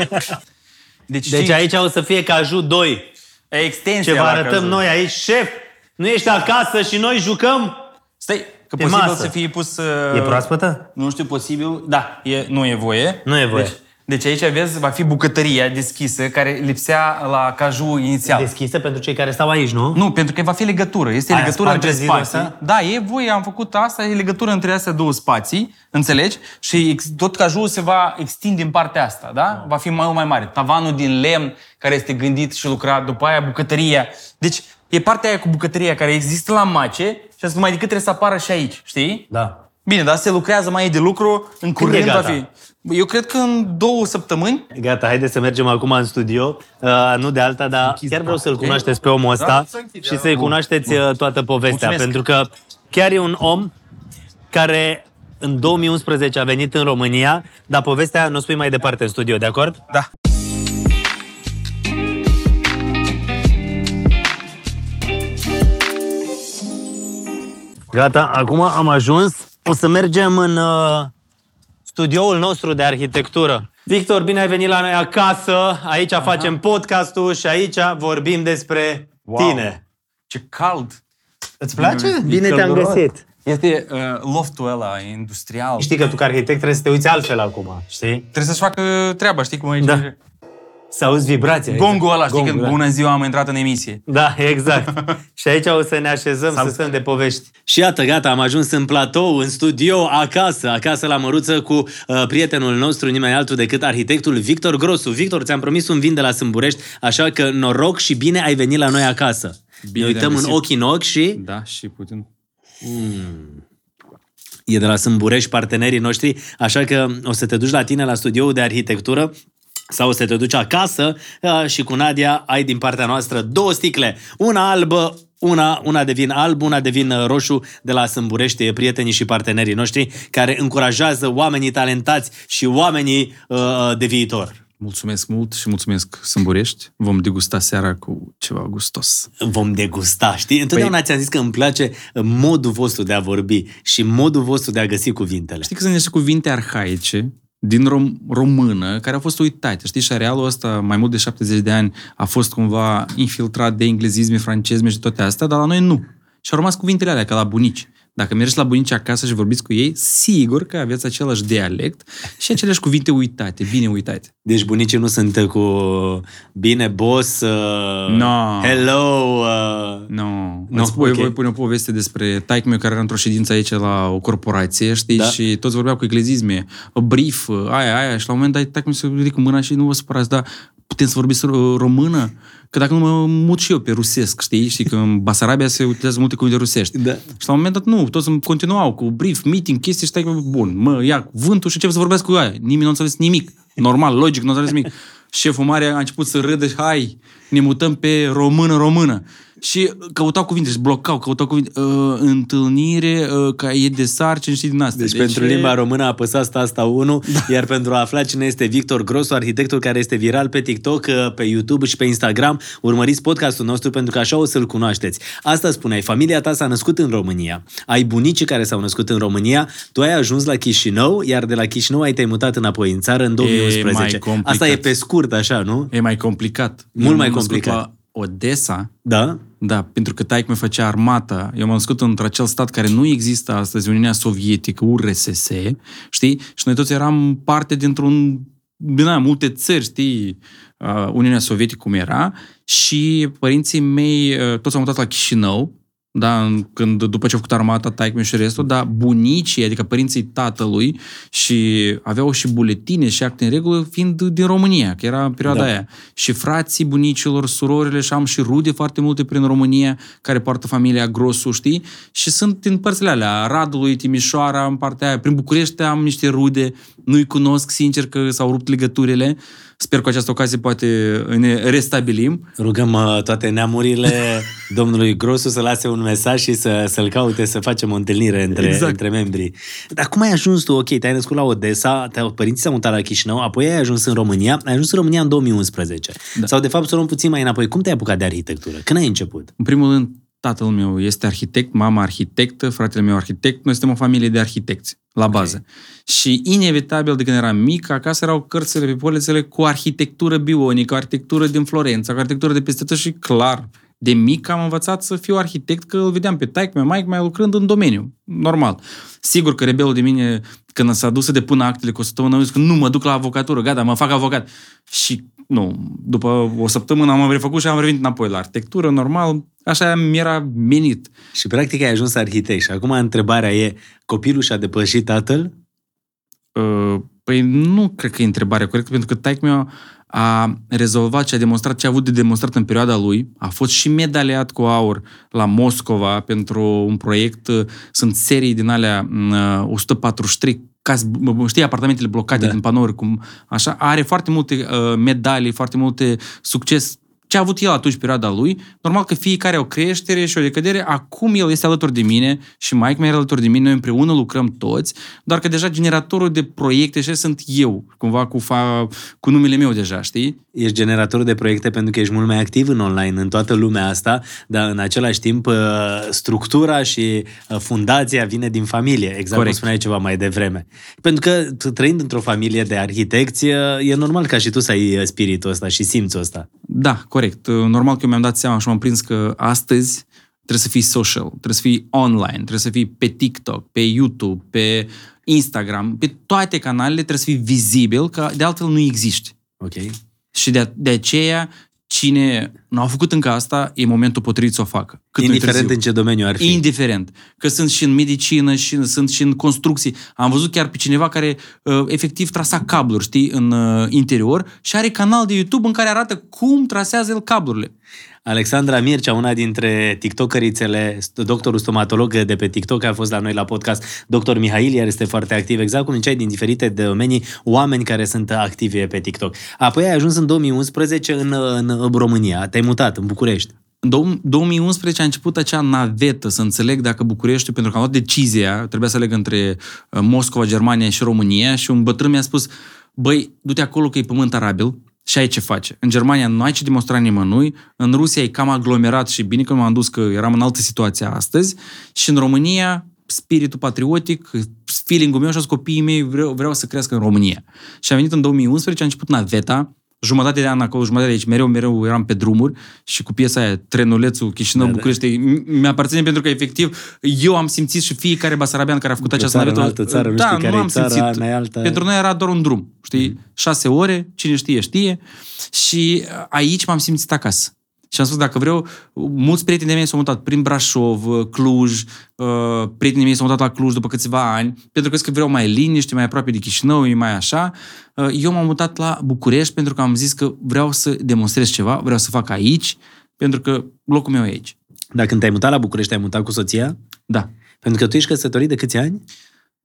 Deci, Deci știi, aici o să fie Caju 2. e extensie Ce vă la arătăm Caju. noi aici, șef, nu ești acasă și noi jucăm? Stai, că Pe posibil masă. să fie pus... Uh, E proaspătă? Nu știu, posibil, da, e, nu e voie. Nu e voie. Deci, deci aici, vezi, va fi bucătăria deschisă, care lipsea la caju inițial. Deschisă pentru cei care stau aici, nu? Nu, pentru că va fi legătură. Este Aia legătură între spargeți zidul spații. ăsta? Da, e voie, am făcut asta, e legătură între astea două spații, înțelegi? Și ex- tot cajul se va extinde în partea asta, da? Va fi mai mai mare. Tavanul din lemn, care este gândit și lucrat, după aia bucătăria. Deci, e partea aia cu bucătăria care există la mace și asta mai decât trebuie să apară și aici, știi? Da. Bine, dar se lucrează mai de lucru, în Când curând e va gata? fi. Eu cred că în două săptămâni Gata, haideți să mergem acum în studio, uh, nu de alta, dar chiar vreau să-l cunoașteți pe omul ăsta și să-i cunoașteți uh, toată povestea, Mulțumesc. pentru că chiar e un om care în 2011 a venit în România, dar povestea nu o spui mai departe în studio, de acord? Da. Gata, acum am ajuns. O să mergem în uh, studioul nostru de arhitectură. Victor, bine ai venit la noi acasă. Aici Aha. facem podcastul și aici vorbim despre Wow. tine. Ce cald! Îți place? E Bine te-am călduros. găsit. Este uh, loftul ăla industrial. Știi că tu ca arhitect trebuie să te uiți altfel acum, știi? Trebuie să-și facă treaba, știi cum e? Da. Să auzi vibrația. Gongul ăla, știi, Gongul, când da. bună ziua am intrat în emisie. Da, exact. [laughs] și aici o să ne așezăm Sau- să stăm de povești. Și iată, gata, am ajuns în platou, în studio, acasă, acasă la Măruță cu uh, prietenul nostru, nimeni altul decât arhitectul Victor Grosu. Victor, ți-am promis un vin de la Sâmburești, așa că noroc și bine ai venit la noi acasă. Bine ne te-am uităm în găsit. ochi în ochi și Da, și puțin. e de la Sâmburești partenerii noștri, așa că o să te duci la tine la studioul de arhitectură sau o să te duci acasă uh, și cu Nadia ai din partea noastră două sticle, una albă, una, una de vin alb, una de vin uh, roșu de la Sâmburești, prietenii și partenerii noștri care încurajează oamenii talentați și oamenii uh, de viitor. Mulțumesc mult și mulțumesc Sâmburești. Vom degusta seara cu ceva gustos. Vom degusta, știi? Întotdeauna ți-am zis că îmi place modul vostru de a vorbi și modul vostru de a găsi cuvintele. Știi că sunt niște cuvinte arhaice din rom- română care au fost uitate. Știi, și șarealul ăsta, mai mult de 70 de ani, a fost cumva infiltrat de englezisme, francezme și toate astea, dar la noi nu. Și au rămas cuvintele alea, ca la bunici. Dacă mergeți la bunici acasă și vorbiți cu ei, sigur că aveți același dialect și aceleași cuvinte uitate, bine uitate. Deci bunicii nu sunt cu bine, boss, uh, No. hello, uh, No. No, Îți voi, ok. voi pune o poveste despre taică meu care era într-o ședință aici la o corporație, știi, Da. și toți vorbeau cu englezisme, a brief, aia, aia, și la un moment dat taică meu se ridică mâna și nu vă supărați, dar putem să vorbiți ro- română? Că dacă nu mă mut și eu pe rusesc, știi, și că în Basarabia se utilizează multe cuvinte rusești. Da. Și la un moment dat nu, toți îmi continuau cu brief, meeting, chestii și taică meu, bun, mă, ia cuvântul și încep să vorbesc cu aia. Nimeni nu a înțeles nimic. Normal, logic, nu a înțeles nimic. [laughs] Șeful mare a început să râdă și hai, ne mutăm pe română-română. Și căutau cuvinte, și blocau, căutau cuvinte, uh, întâlnire, uh, ca e de sarcini și din astea. Deci, pentru limba română apăsați asta 1, da. iar pentru a afla cine este Victor Grosu, arhitectul care este viral pe TikTok, uh, pe YouTube și pe Instagram, urmăriți podcastul nostru pentru că așa o să-l cunoașteți. Asta spuneai, familia ta s-a născut în România, ai bunici care s-au născut în România, tu ai ajuns la Chișinău, iar de la Chișinău ai te-ai mutat înapoi în țară în 2011. mai complicat. Asta e pe scurt, așa, nu? E mai complicat. Mult Eu mai m-am născut complicat. La Odessa, Da? Da, pentru că taică mi făcea armata. Eu m-am născut într-acel stat care nu există astăzi, Uniunea Sovietică, URSS, știi? Și noi toți eram parte dintr-un, din aia, multe țări, știi, uh, Uniunea Sovietică cum era, și părinții mei uh, toți au mutat la Chișinău, da, în- când, după ce au făcut armata, taică și restul, dar bunicii, adică părinții tatălui, și aveau și buletine și acte în regulă, fiind din România, că era în perioada Da. aia. Și frații bunicilor, surorile și am și rude foarte multe prin România, care poartă familia Grosu, știi? Și sunt din părțile alea, Radului, Timișoara, în partea aia. Prin București am niște rude, nu-i cunosc, sincer, că s-au rupt legăturile. Sper cu această ocazie poate ne restabilim. Rugăm uh, toate neamurile [laughs] domnului Grosu să lase un mesaj și să, să-l caute, să facem o întâlnire între, Exact. între membrii. Dar cum ai ajuns tu? Ok, te-ai născut la Odessa, te părinții s-au mutat la Chișinău, apoi ai ajuns în România, ai ajuns în România în 2011. Da. Sau de fapt să o luăm puțin mai înapoi. Cum te-ai apucat de arhitectură? Când ai început? În primul rând, tatăl meu este arhitect, mama arhitectă, fratele meu arhitect, noi suntem o familie de arhitecți, la bază. Și inevitabil de când eram mic, acasă erau cărțile pe polițele cu arhitectură bionică, arhitectură din Florența, cu arhitectură de peste tot și clar, de mic am învățat să fiu arhitect, că îl vedeam pe taică meu, maică mai lucrând în domeniu, normal. Sigur că rebelul de mine, când s-a dus să depună actele cu o săptămână, a zis că nu mă duc la avocatură, gata, mă fac avocat. Și nu, după o săptămână am refăcut și am revenit înapoi la arhitectură, normal, așa mi-era menit. Și practic ai ajuns arhitect. Și acum întrebarea e, copilul și-a depășit tatăl? Uh, Păi nu cred că e întrebarea corectă, pentru că taică meu a rezolvat și a demonstrat ce a avut de demonstrat în perioada lui. A fost și medaliat cu aur la Moscova pentru un proiect. Sunt serii din alea uh, 143 case, știi, apartamentele blocate Da. da. din panouri, cum așa. Are foarte multe uh, medalii, foarte multe succes ce a avut el atunci perioada lui, normal că fiecare o creștere și o decădere, acum el este alături de mine și Mike mai era alături de mine, noi împreună lucrăm toți, doar că deja generatorul de proiecte și sunt eu, cumva cu, fa, cu numele meu deja, știi? Ești generator de proiecte pentru că ești mult mai activ în online, în toată lumea asta, dar în același timp uh, structura și uh, fundația vine din familie, exact cum Corect. spuneai ceva mai devreme. Pentru că t- trăind într-o familie de arhitecți, uh, e normal ca și tu să ai uh, spiritul ăsta și simțul ăsta. Da, corect. Normal că eu mi-am dat seama și m-am prins că astăzi trebuie să fii social, trebuie să fii online, trebuie să fii pe TikTok, pe YouTube, pe Instagram, pe toate canalele trebuie să fii vizibil, că de altfel nu existi. Ok? Și de, de aceea, cine nu a făcut încă asta, e momentul potrivit să o facă. Cât nu-i Indiferent târziu. în ce domeniu ar fi. Indiferent. Că sunt și în medicină, și sunt și în construcții. Am văzut chiar pe cineva care uh, efectiv trasa cabluri, știi, în uh, interior și are canal de YouTube în care arată cum trasează el cablurile. Alexandra Mircea, una dintre tiktokerițele, doctorul stomatolog de pe TikTok, a fost la noi la podcast, doctor Mihail, iar este foarte activ, exact cum ziceai, din diferite domenii, oameni care sunt activi pe TikTok. Apoi ai ajuns în 2011 în, în România, te-ai mutat în București. În dou- 2011 a început acea navetă să înțeleg dacă București, pentru că am luat decizia, trebuia să aleg între uh, Moscova, Germania și România și un bătrân mi-a spus, băi, du-te acolo că e pământ arabil și ai ce face. În Germania nu ai ce demonstra nimănui, în Rusia e cam aglomerat și bine că m-am dus că eram în altă situație astăzi și în România spiritul patriotic, feeling-ul meu și azi copiii mei vreau, vreau să crească în România. Și am venit în 2011, a început naveta, jumătate de an acolo, jumătate de aici, mereu, mereu eram pe drumuri și cu piesa aia, Trenulețul, Chișinău, Da, da, da. București, mi aparține pentru că efectiv eu am simțit și fiecare basarabean care a făcut O această țară în navetă. altă țară, nu da, știi care nu e am țara, simțit. n-ai alta- Pentru noi era doar un drum, știi? Șase ore, cine știe, știe. Și aici m-am simțit acasă. Și am spus, dacă vreau, mulți prieteni de mei s-au mutat prin Brașov, Cluj, uh, prietenii mei s-au mutat la Cluj după câțiva ani, pentru că zic că vreau mai liniște, mai aproape de Chișinău, e mai așa. Uh, Eu m-am mutat la București pentru că am zis că vreau să demonstrez ceva, vreau să fac aici, pentru că locul meu e aici. Dar când te-ai mutat la București, te-ai mutat cu soția? Da. Pentru că tu ești căsătorit de câți ani?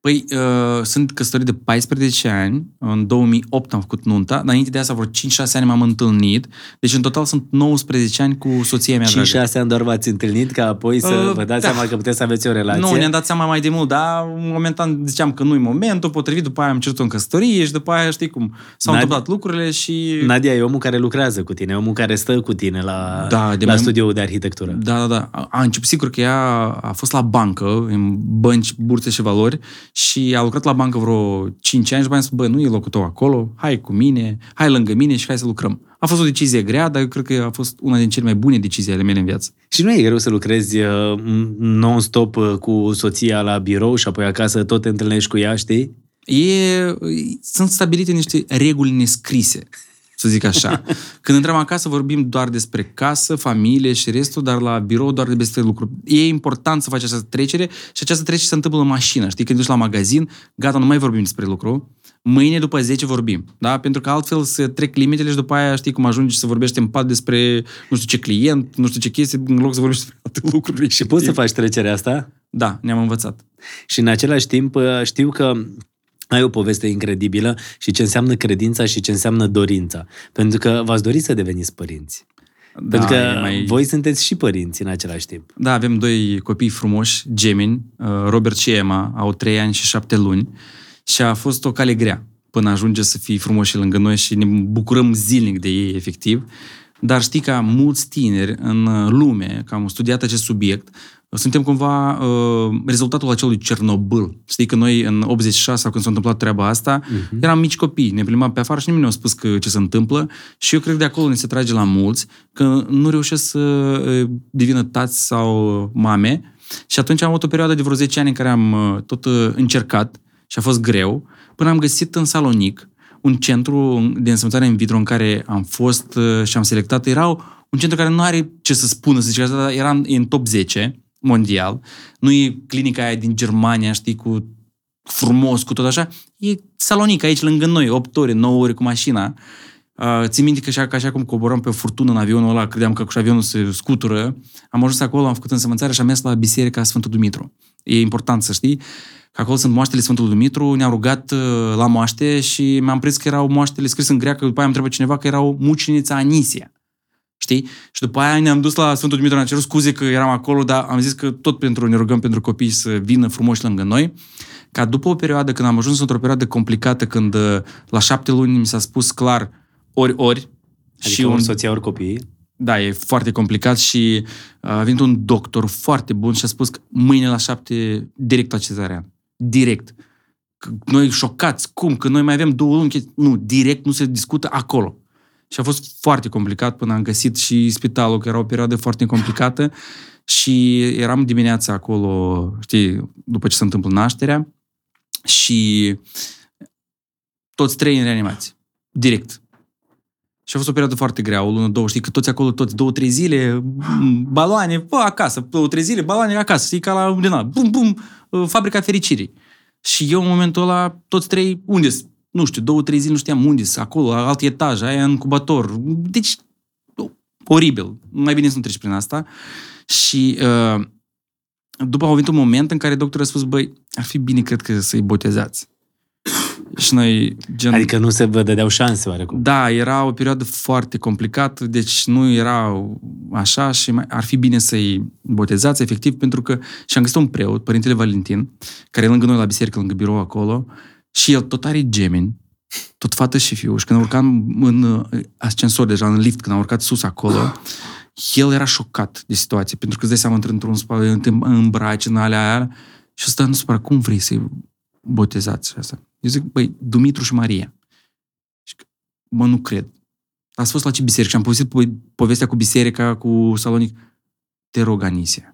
Păi, uh, sunt căsătorit de 14 ani, în 2008 am făcut nunta, dar înainte de asta vreo 5-6 ani m-am întâlnit, deci în total sunt 19 ani cu soția mea dragă. 5-6 ani doar v-ați întâlnit ca apoi să Uh, vă dați da. seama că puteți să aveți o relație? Nu, ne-am dat seama mai de mult, dar momentan ziceam că nu-i momentul potrivit, după aia am cerut în căsătorie și după aia știi cum s-au Nad- întâmplat lucrurile și... Nadia e omul care lucrează cu tine, omul care stă cu tine la, Da, de la mai- studioul de arhitectură. Da, da, da. A- A început sigur că ea a fost la bancă, în bănci, burse și valori și a lucrat la bancă vreo 5 ani și după aia am spus, bă, nu e locul tău acolo, hai cu mine, hai lângă mine și hai să lucrăm. A fost o decizie grea, dar eu cred că a fost una din cele mai bune decizii ale mele în viață. Și nu e greu să lucrezi uh, non-stop uh, cu soția la birou și apoi acasă tot te întâlnești cu ea, știi? E, sunt stabilite niște reguli nescrise, să zic așa. [laughs] Când intrăm acasă vorbim doar despre casă, familie și restul, dar la birou doar despre lucruri. E important să faci această trecere și această trecere se întâmplă în mașină. Știi, când duci la magazin, gata, nu mai vorbim despre lucru. Mâine după 10 vorbim, da? Pentru că altfel se trec limitele și după aia știi cum ajungi să vorbești în pat despre nu știu ce client, nu știu ce chestie, în loc să vorbești despre alte lucruri. Și poți să faci trecerea asta? Da, ne-am învățat. Și în același timp uh, știu că ai o poveste incredibilă și ce înseamnă credința și ce înseamnă dorința. Pentru că v-ați dorit să deveniți părinți. Da, Pentru că e mai... voi sunteți și părinți în același timp. Da, avem doi copii frumoși, gemeni, uh, Robert și Emma, au trei ani și șapte luni și a fost o cale grea până ajunge să fii frumoși lângă noi și ne bucurăm zilnic de ei, efectiv. Dar știi că mulți tineri în uh, lume, că am studiat acest subiect, suntem cumva uh, rezultatul acelui Cernobâl. Știi că noi în 86, sau când s-a întâmplat treaba asta, uh-huh. eram mici copii, ne plimbam pe afară și nimeni nu a spus că ce se întâmplă și eu cred că de acolo ne se trage la mulți că nu reușesc să uh, devină tați sau mame și atunci am avut o perioadă de vreo 10 ani în care am uh, tot uh, încercat și a fost greu, până am găsit în Salonic un centru de însămânțare in vitro în care am fost uh, și am selectat. Era un centru care nu are ce să spună, să zic asta, dar era în, în top 10 mondial. Nu e clinica aia din Germania, știi, cu frumos, cu tot așa. E Salonic aici lângă noi, 8 ore, 9 ore cu mașina. Uh, țin minte că așa, că așa cum coborăm pe o furtună în avionul ăla, credeam că și avionul se scutură, am ajuns acolo, am făcut însămânțare și am mers la biserica Sfântul Dumitru. E important să știi că acolo sunt moaștele Sfântului Dumitru, ne-am rugat uh, la moaște și mi-am prins că erau moaștele scris în greacă, după aia am întrebat cineva că erau mucinița Anisia. Știi? Și după aia ne-am dus la Sfântul Dumitru, ne-am cerut scuze că eram acolo, dar am zis că tot pentru ne rugăm pentru copii să vină frumoși lângă noi. Ca după o perioadă, când am ajuns într-o perioadă complicată, când uh, la șapte luni mi s-a spus clar ori, ori, Adică și un un soția ori copiii. da, e foarte complicat și uh, a venit un doctor foarte bun și a spus că mâine la șapte direct la cezarea. Direct. Că Noi șocați, cum? Că noi mai avem două luni. chesti- Nu, direct nu se discută acolo. Și a fost foarte complicat până am găsit și spitalul, că era o perioadă foarte complicată [laughs] și eram dimineața acolo, știi, după ce se întâmplă nașterea și toți trei în reanimație. Direct. Și a fost o perioadă foarte grea, o lună, două, știi, că toți acolo, toți, două, trei zile, m, [gasps] baloane, bă, acasă, două, trei zile, baloane acasă, știi, ca la, din ala, bum, bum, uh, fabrica fericirii. Și eu, în momentul ăla, toți trei, unde Nu știu, două, trei zile nu știam unde acolo, la alt etaj, aia în cubator. Deci, oribil. Mai bine să nu treci prin asta. Și uh, după a venit un moment în care doctorul a spus, băi, ar fi bine, cred că, să-i botezați. Și noi, gen... Adică nu se vă dădeau șanse, oarecum. Da, era o perioadă foarte complicată, deci nu era așa și mai, ar fi bine să-i botezați, efectiv, pentru că și am găsit un preot, Părintele Valentin, care e lângă noi la biserică, lângă birou acolo, și el tot are gemeni, tot fată și fiu. Și când urcam în uh, ascensor, deja în lift, când am urcat sus acolo, el era șocat de situație, pentru că îți dai seama, într- într-un spate, te îmbraci în alea aia, și ăsta nu supăra, cum vrei să-i botezați asta? Eu zic, băi, Dumitru și Maria. Și, că, mă, nu cred. Ați fost la ce biserică și am povestit po- povestea cu biserica, cu Salonic. Te rog, Anisia.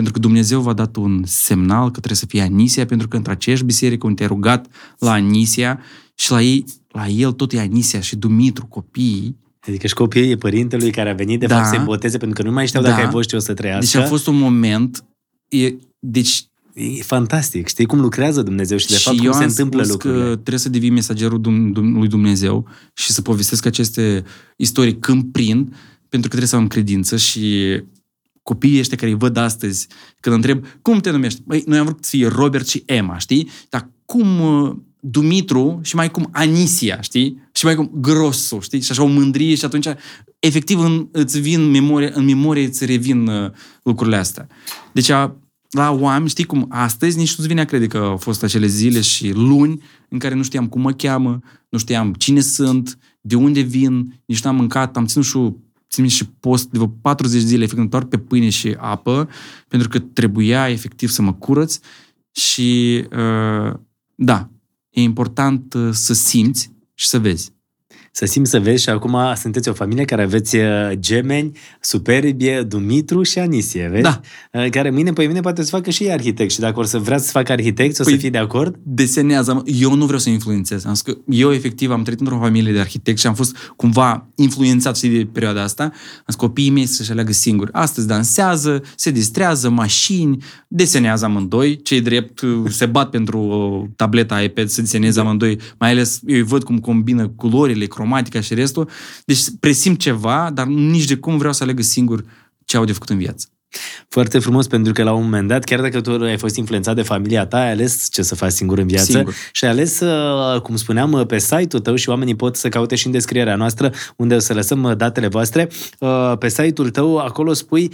Pentru că Dumnezeu v-a dat un semnal că trebuie să fie Anisia, pentru că între aceeași biserică unde te-ai rugat la Anisia și la ei, la el tot e Anisia și Dumitru, copiii. Adică și copiii părintelui care a venit de Da. fapt să-i boteze pentru că nu mai știau Da. dacă ai voie o să trăiască. Deci a fost un moment, e, deci E fantastic. Știi cum lucrează Dumnezeu și de fapt și cum eu se am întâmplă spus lucrurile. că trebuie să devii mesagerul Dum- Dum- lui Dumnezeu și să povestesc aceste istorii când prind, pentru că trebuie să am credință și copiii ăștia care îi văd astăzi, când întreb, cum te numești? Băi, noi am vrut să fie Robert și Emma, știi? Dar cum uh, Dumitru și mai cum Anisia, știi? Și mai cum Grosu, știi? Și așa o mândrie și atunci, efectiv, în, îți vin memorie, în memorie îți revin uh, lucrurile astea. Deci, a, la oameni, știi cum, astăzi nici nu-ți vine a crede că au fost acele zile și luni în care nu știam cum mă cheamă, nu știam cine sunt, de unde vin, nici n-am mâncat, am ținut și o țin minte și post de vreo 40 zile, efectiv, doar pe pâine și apă, pentru că trebuia efectiv să mă curăț și uh, da, e important uh, să simți și să vezi. Să simți să vezi și acum sunteți o familie care aveți uh, gemeni, superbie, Dumitru și Anisie, vezi? Da. Uh, Care mâine pe mine poate să facă și ei arhitect și dacă or să vrea să facă arhitect, o să Păi- fii de acord? desenează. Eu nu vreau să influențez. Am spus că eu efectiv am trăit într-o familie de arhitect și am fost cumva influențat știi, de perioada asta. Am zis copiii mei să-și aleagă singuri. Astăzi dansează, se distrează, mașini, desenează amândoi. Cei drept se bat pentru o tableta iPad să deseneze amândoi. Mai ales eu îi văd cum combină culorile, cromatica și restul. Deci presimt ceva, dar nici de cum vreau să alegă singur ce au de făcut în viață. Foarte frumos, pentru că la un moment dat, chiar dacă tu ai fost influențat de familia ta, ai ales ce să faci singur în viață Singur. și ai ales, uh, cum spuneam, pe site-ul tău și oamenii pot să caute și în descrierea noastră, unde o să lăsăm uh, datele voastre. Uh, Pe site-ul tău, acolo spui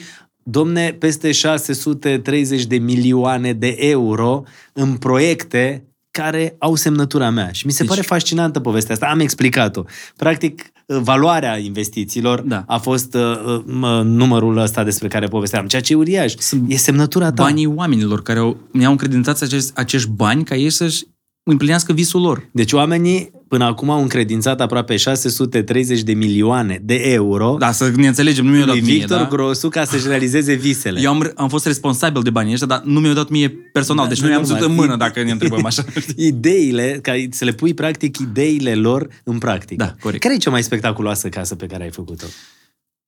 Domne, peste 630 de milioane de euro în proiecte care au semnătura mea. Și mi se Deci- pare fascinantă povestea asta. Am explicat-o. Practic, uh, valoarea investițiilor Da. a fost uh, uh, mă, numărul ăsta despre care povesteam, ceea ce e uriaș. Sunt E semnătura ta. banii oamenilor care au, ne-au încredințat acești, acești bani ca ei să-și împlinească visul lor. Deci oamenii până acum au încredințat aproape 630 de milioane de euro Da, să ne înțelegem, nu mi-au dat lui mie, Victor da? Grosu ca să-și realizeze visele. Eu am, am fost responsabil de banii ăștia, dar nu mi-au dat mie personal. Da, deci nu noi am normal. ținut în mână dacă ne întrebăm așa. [laughs] Ideile, ca să le pui practic ideile lor în practică. Da, corect. Care e cea mai spectaculoasă casă pe care ai făcut-o?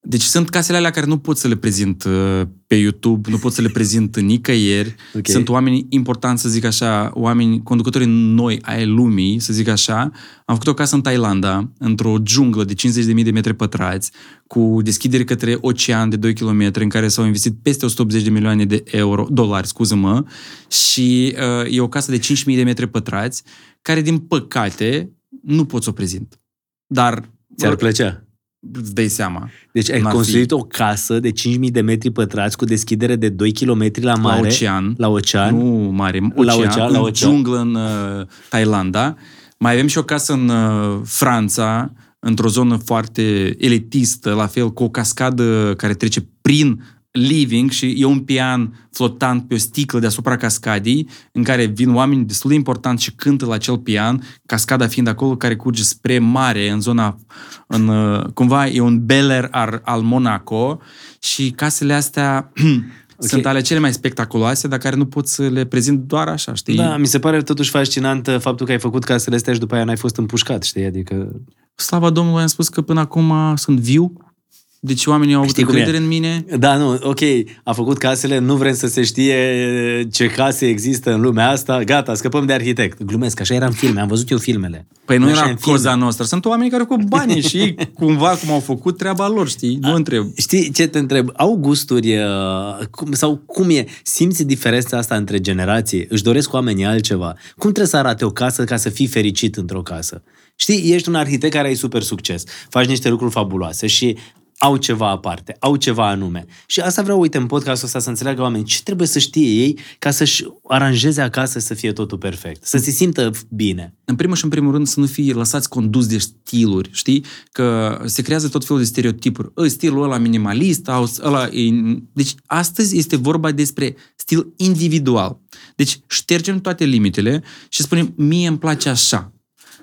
Deci sunt casele alea care nu pot să le prezint uh, pe YouTube, nu pot să le prezint nicăieri. [laughs] Ok. Sunt oameni importanți, să zic așa, oameni, conducători noi ai lumii, să zic așa. Am făcut o casă în Thailanda, într-o junglă de 50.000 de metri pătrați, cu deschidere către ocean de 2 km, în care s-au investit peste 180 de milioane de euro, dolari, scuză-mă, și uh, e o casă de 5.000 de metri pătrați, care, din păcate, nu pot să o prezint. Dar Ți-ar plăcea? Îți dai seama. Deci ai N-ar fi. construit o casă de 5.000 de metri pătrați cu deschidere de 2 km la mare. la ocean. La ocean. Nu mare, ocean, La ocean, la în ocean. junglă în uh, Thailanda. Mai avem și o casă în uh, Franța, într-o zonă foarte elitistă, la fel cu o cascadă care trece prin living și e un pian flotant pe o sticlă deasupra cascadei, în care vin oameni destul de importanți și cântă la acel pian, cascada fiind acolo care curge spre mare, în zona, în, uh, cumva e un Bel Air al, al Monaco și casele astea [clears throat] sunt ale cele mai spectaculoase, dar care nu pot să le prezint doar așa, știi? Da, mi se pare totuși fascinant uh, faptul că ai făcut casele astea și după aia n-ai fost împușcat, știi? Adică slava Domnului, am spus că până acum sunt viu, deci oamenii au avut Știi cum e? încredere în mine. Da, nu, ok, a făcut casele, nu vrem să se știe ce case există în lumea asta, gata, scăpăm de arhitect. Glumesc, așa era în filme, am văzut eu filmele. Păi nu Așa era în filme. coza noastră. Sunt oameni care cu banii [laughs] și ei, cumva, cum au făcut treaba lor, știi? Nu întreb. Știi ce te întreb? Au gusturi uh, cum, sau cum e? Simți diferența asta între generații? Își doresc oamenii altceva? Cum trebuie să arate o casă ca să fii fericit într-o casă? Știi, ești un arhitect care ai super succes, faci niște lucruri fabuloase și au ceva aparte, au ceva anume. Și asta vreau, uite, în podcastul ăsta să înțeleagă oamenii ce trebuie să știe ei ca să-și aranjeze acasă să fie totul perfect, să se simtă bine. În primul și în primul rând să nu fie lăsați condus de stiluri, știi? Că se creează tot felul de stereotipuri. Ă, stilul ăla minimalist, sau ăla e... Deci astăzi este vorba despre stil individual. Deci ștergem toate limitele și spunem, mie îmi place așa.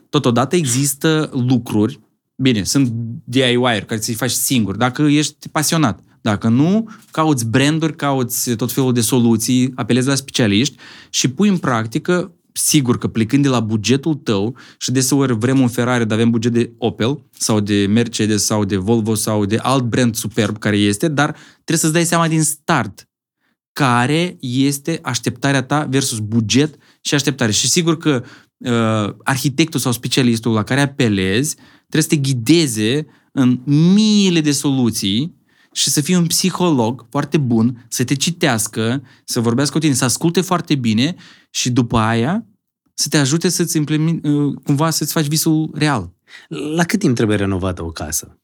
Totodată există lucruri, bine, sunt DIY-uri care ți-i faci singur, dacă ești pasionat. Dacă nu, cauți branduri, cauți tot felul de soluții, apelezi la specialiști și pui în practică sigur că plecând de la bugetul tău și deseori vrem un Ferrari, dar avem buget de Opel sau de Mercedes sau de Volvo sau de alt brand superb care este, dar trebuie să-ți dai seama din start care este așteptarea ta versus buget și așteptare. Și sigur că uh, arhitectul sau specialistul la care apelezi trebuie să te ghideze în miile de soluții și să fii un psiholog foarte bun, să te citească, să vorbească cu tine, să asculte foarte bine și după aia să te ajute să-ți implement, uh, cumva să-ți faci visul real. La cât timp trebuie renovată o casă?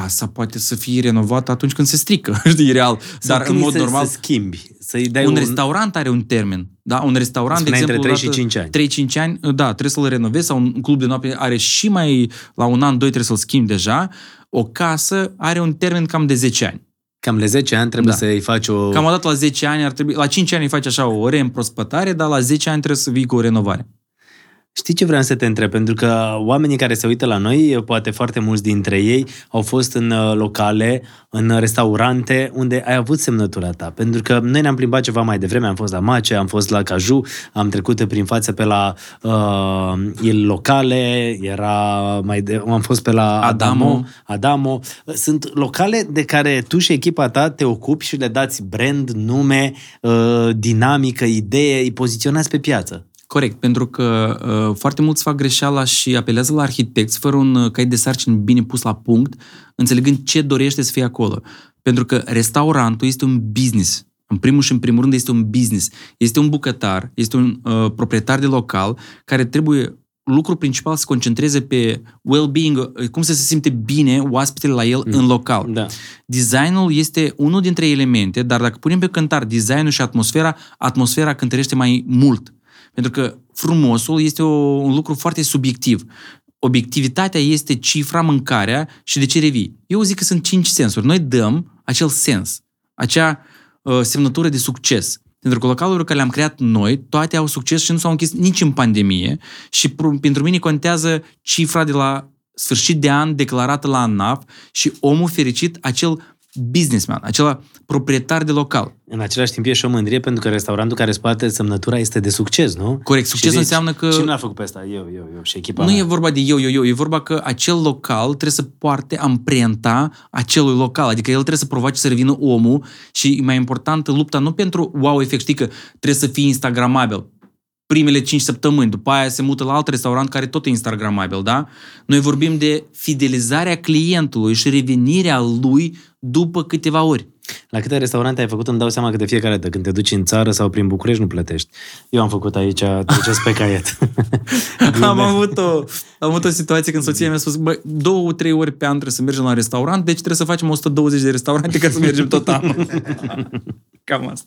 Casa poate să fie renovată atunci când se strică, [laughs] știi, real. Sau Dar când în îi mod să, normal, să schimbi, să-i dai un, un, restaurant are un termen. Da? Un restaurant, de Spuneai exemplu, între 3 și odată- 5 ani. 3-5 ani, da, trebuie să-l renovezi sau un club de noapte are și mai, la un an, doi trebuie să-l schimbi deja. O casă are un termen cam de 10 ani. Cam la 10 ani trebuie Da. să-i faci o... Cam o dată la 10 ani ar trebui, la 5 ani îi faci așa o reîmprospătare, dar la 10 ani trebuie să vii cu o renovare. Știi ce vreau să te întreb? Pentru că oamenii care se uită la noi, poate foarte mulți dintre ei, au fost în uh, locale, în restaurante, unde ai avut semnătura ta. Pentru că noi ne-am plimbat ceva mai devreme, am fost la Mace, am fost la Caju, am trecut prin față pe la uh, il locale, era mai de, am fost pe la Adamo. Adamo. Adamo. Sunt locale de care tu și echipa ta te ocupi și le dați brand, nume, uh, dinamică, idee, îi poziționați pe piață. Corect, pentru că uh, foarte mulți fac greșeala și apelează la arhitecți fără un uh, cai de sarcini bine pus la punct, înțelegând ce dorește să fie acolo. Pentru că restaurantul este un business. În primul și în primul rând este un business. Este un bucătar, este un uh, proprietar de local care trebuie lucru principal să se concentreze pe well-being, uh, cum să se simte bine oaspetele la el în local. Da. Designul este unul dintre elemente, dar dacă punem pe cântar designul și atmosfera, atmosfera cântărește mai mult. Pentru că frumosul este o, un lucru foarte subiectiv. Obiectivitatea este cifra, mâncarea și de ce revii. Eu zic că sunt cinci sensuri. Noi dăm acel sens, acea uh, semnătură de succes. Pentru că localurile care le-am creat noi, toate au succes și nu s-au închis nici în pandemie și pr- pentru mine contează cifra de la sfârșit de an declarată la ANAF și omul fericit, acel businessman, acela proprietar de local. În același timp e și o mândrie pentru că restaurantul care spate semnătura este de succes, nu? Corect, succesul Și zici, înseamnă că- Cine l-a făcut pe asta? Eu, eu, eu și echipa Nu mea. e vorba de eu, eu, eu, e vorba că acel local trebuie să poarte amprenta acelui local, adică el trebuie să provoace să revină omul și mai important, lupta nu pentru wow efect, știi că trebuie să fii instagramabil primele 5 săptămâni, după aia se mută la alt restaurant care tot e instagramabil, da? Noi vorbim de fidelizarea clientului și revenirea lui după câteva ori. La câte restaurante ai făcut, îmi dau seama că de fiecare dată când te duci în țară sau prin București nu plătești. Eu am făcut aici, treceți pe caiet. [laughs] am, avut o, am avut o situație când soția mi-a spus, bă, două, trei ori pe an trebuie să mergem la restaurant, deci trebuie să facem 120 de restaurante ca să mergem tot anul. [laughs] Cam asta.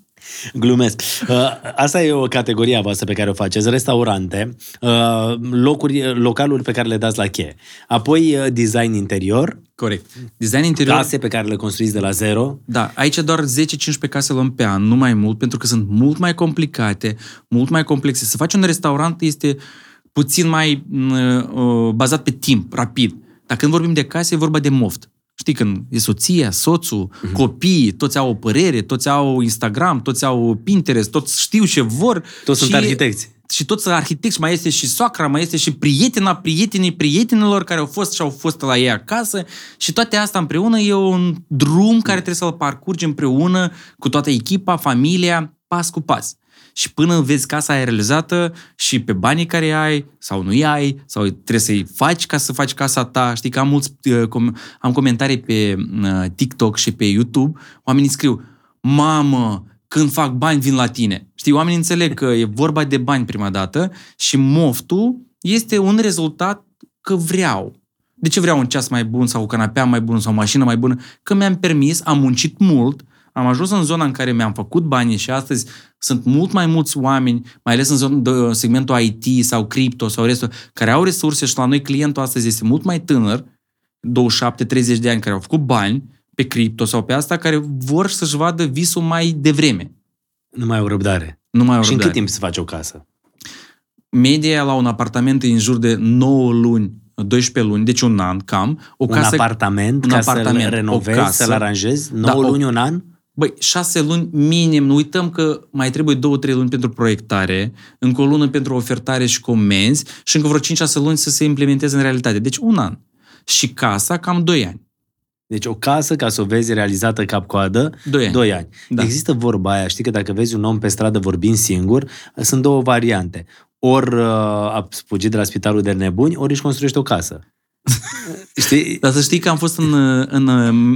Glumesc. Uh, Asta e o categorie a voastră pe care o faceți. Restaurante, uh, locuri, localuri pe care le dați la cheie. Apoi uh, design interior, Corect. Design interior. case pe care le construiți de la zero. Da, aici doar 10-15 case luăm pe an, nu mai mult, pentru că sunt mult mai complicate, mult mai complexe. Să faci un restaurant este puțin mai uh, bazat pe timp, rapid. Dar când vorbim de case, e vorba de moft. Știi, când e soția, soțul, Mhm. copiii, toți au o părere, toți au Instagram, toți au Pinterest, toți știu ce vor. Toți sunt și arhitecți. Și toți arhitecți, mai este și soacra, mai este și prietena prietenii prietenilor care au fost și au fost la ei acasă și toate astea împreună e un drum care trebuie să-l parcurgi împreună cu toată echipa, familia, pas cu pas. Și până vezi casa aia realizată și pe banii care ai sau nu ai sau trebuie să-i faci ca să faci casa ta. Știi că am mulți uh, com- am comentarii pe uh, TikTok și pe YouTube, oamenii scriu Mamă, când fac bani, vin la tine. Știi, oamenii înțeleg că e vorba de bani prima dată și moftul este un rezultat că vreau. De ce vreau un ceas mai bun sau o canapea mai bună sau o mașină mai bună? Că mi-am permis, am muncit mult, am ajuns în zona în care mi-am făcut banii și astăzi sunt mult mai mulți oameni, mai ales în zona, de, segmentul IT sau cripto sau restul, care au resurse și la noi clientul astăzi este mult mai tânăr, 27-30 de ani, care au făcut bani pe cripto sau pe asta, care vor să-și vadă visul mai devreme. Nu mai au răbdare. Nu mai au și în cât răbdare. timp se face o casă? Media la un apartament e în jur de 9 luni, 12 luni, deci un an cam. O Un apartament, un ca apartament, să-l o renovezi, casă. să-l aranjezi? 9 Da, o- luni, un an? Băi, șase luni minim, nu uităm că mai trebuie două, trei luni pentru proiectare, încă o lună pentru ofertare și comenzi și încă vreo 5-6 luni să se implementeze în realitate. Deci un an. Și casa cam 2 ani. Deci o casă, ca să o vezi realizată cap-coadă, 2 ani. 2 ani. Da. Există vorba aia, știi că dacă vezi un om pe stradă vorbind singur, sunt două variante. Ori uh, a fugit de la spitalul de nebuni, ori își construiește o casă. [laughs] știi? Dar să știi că am fost în, în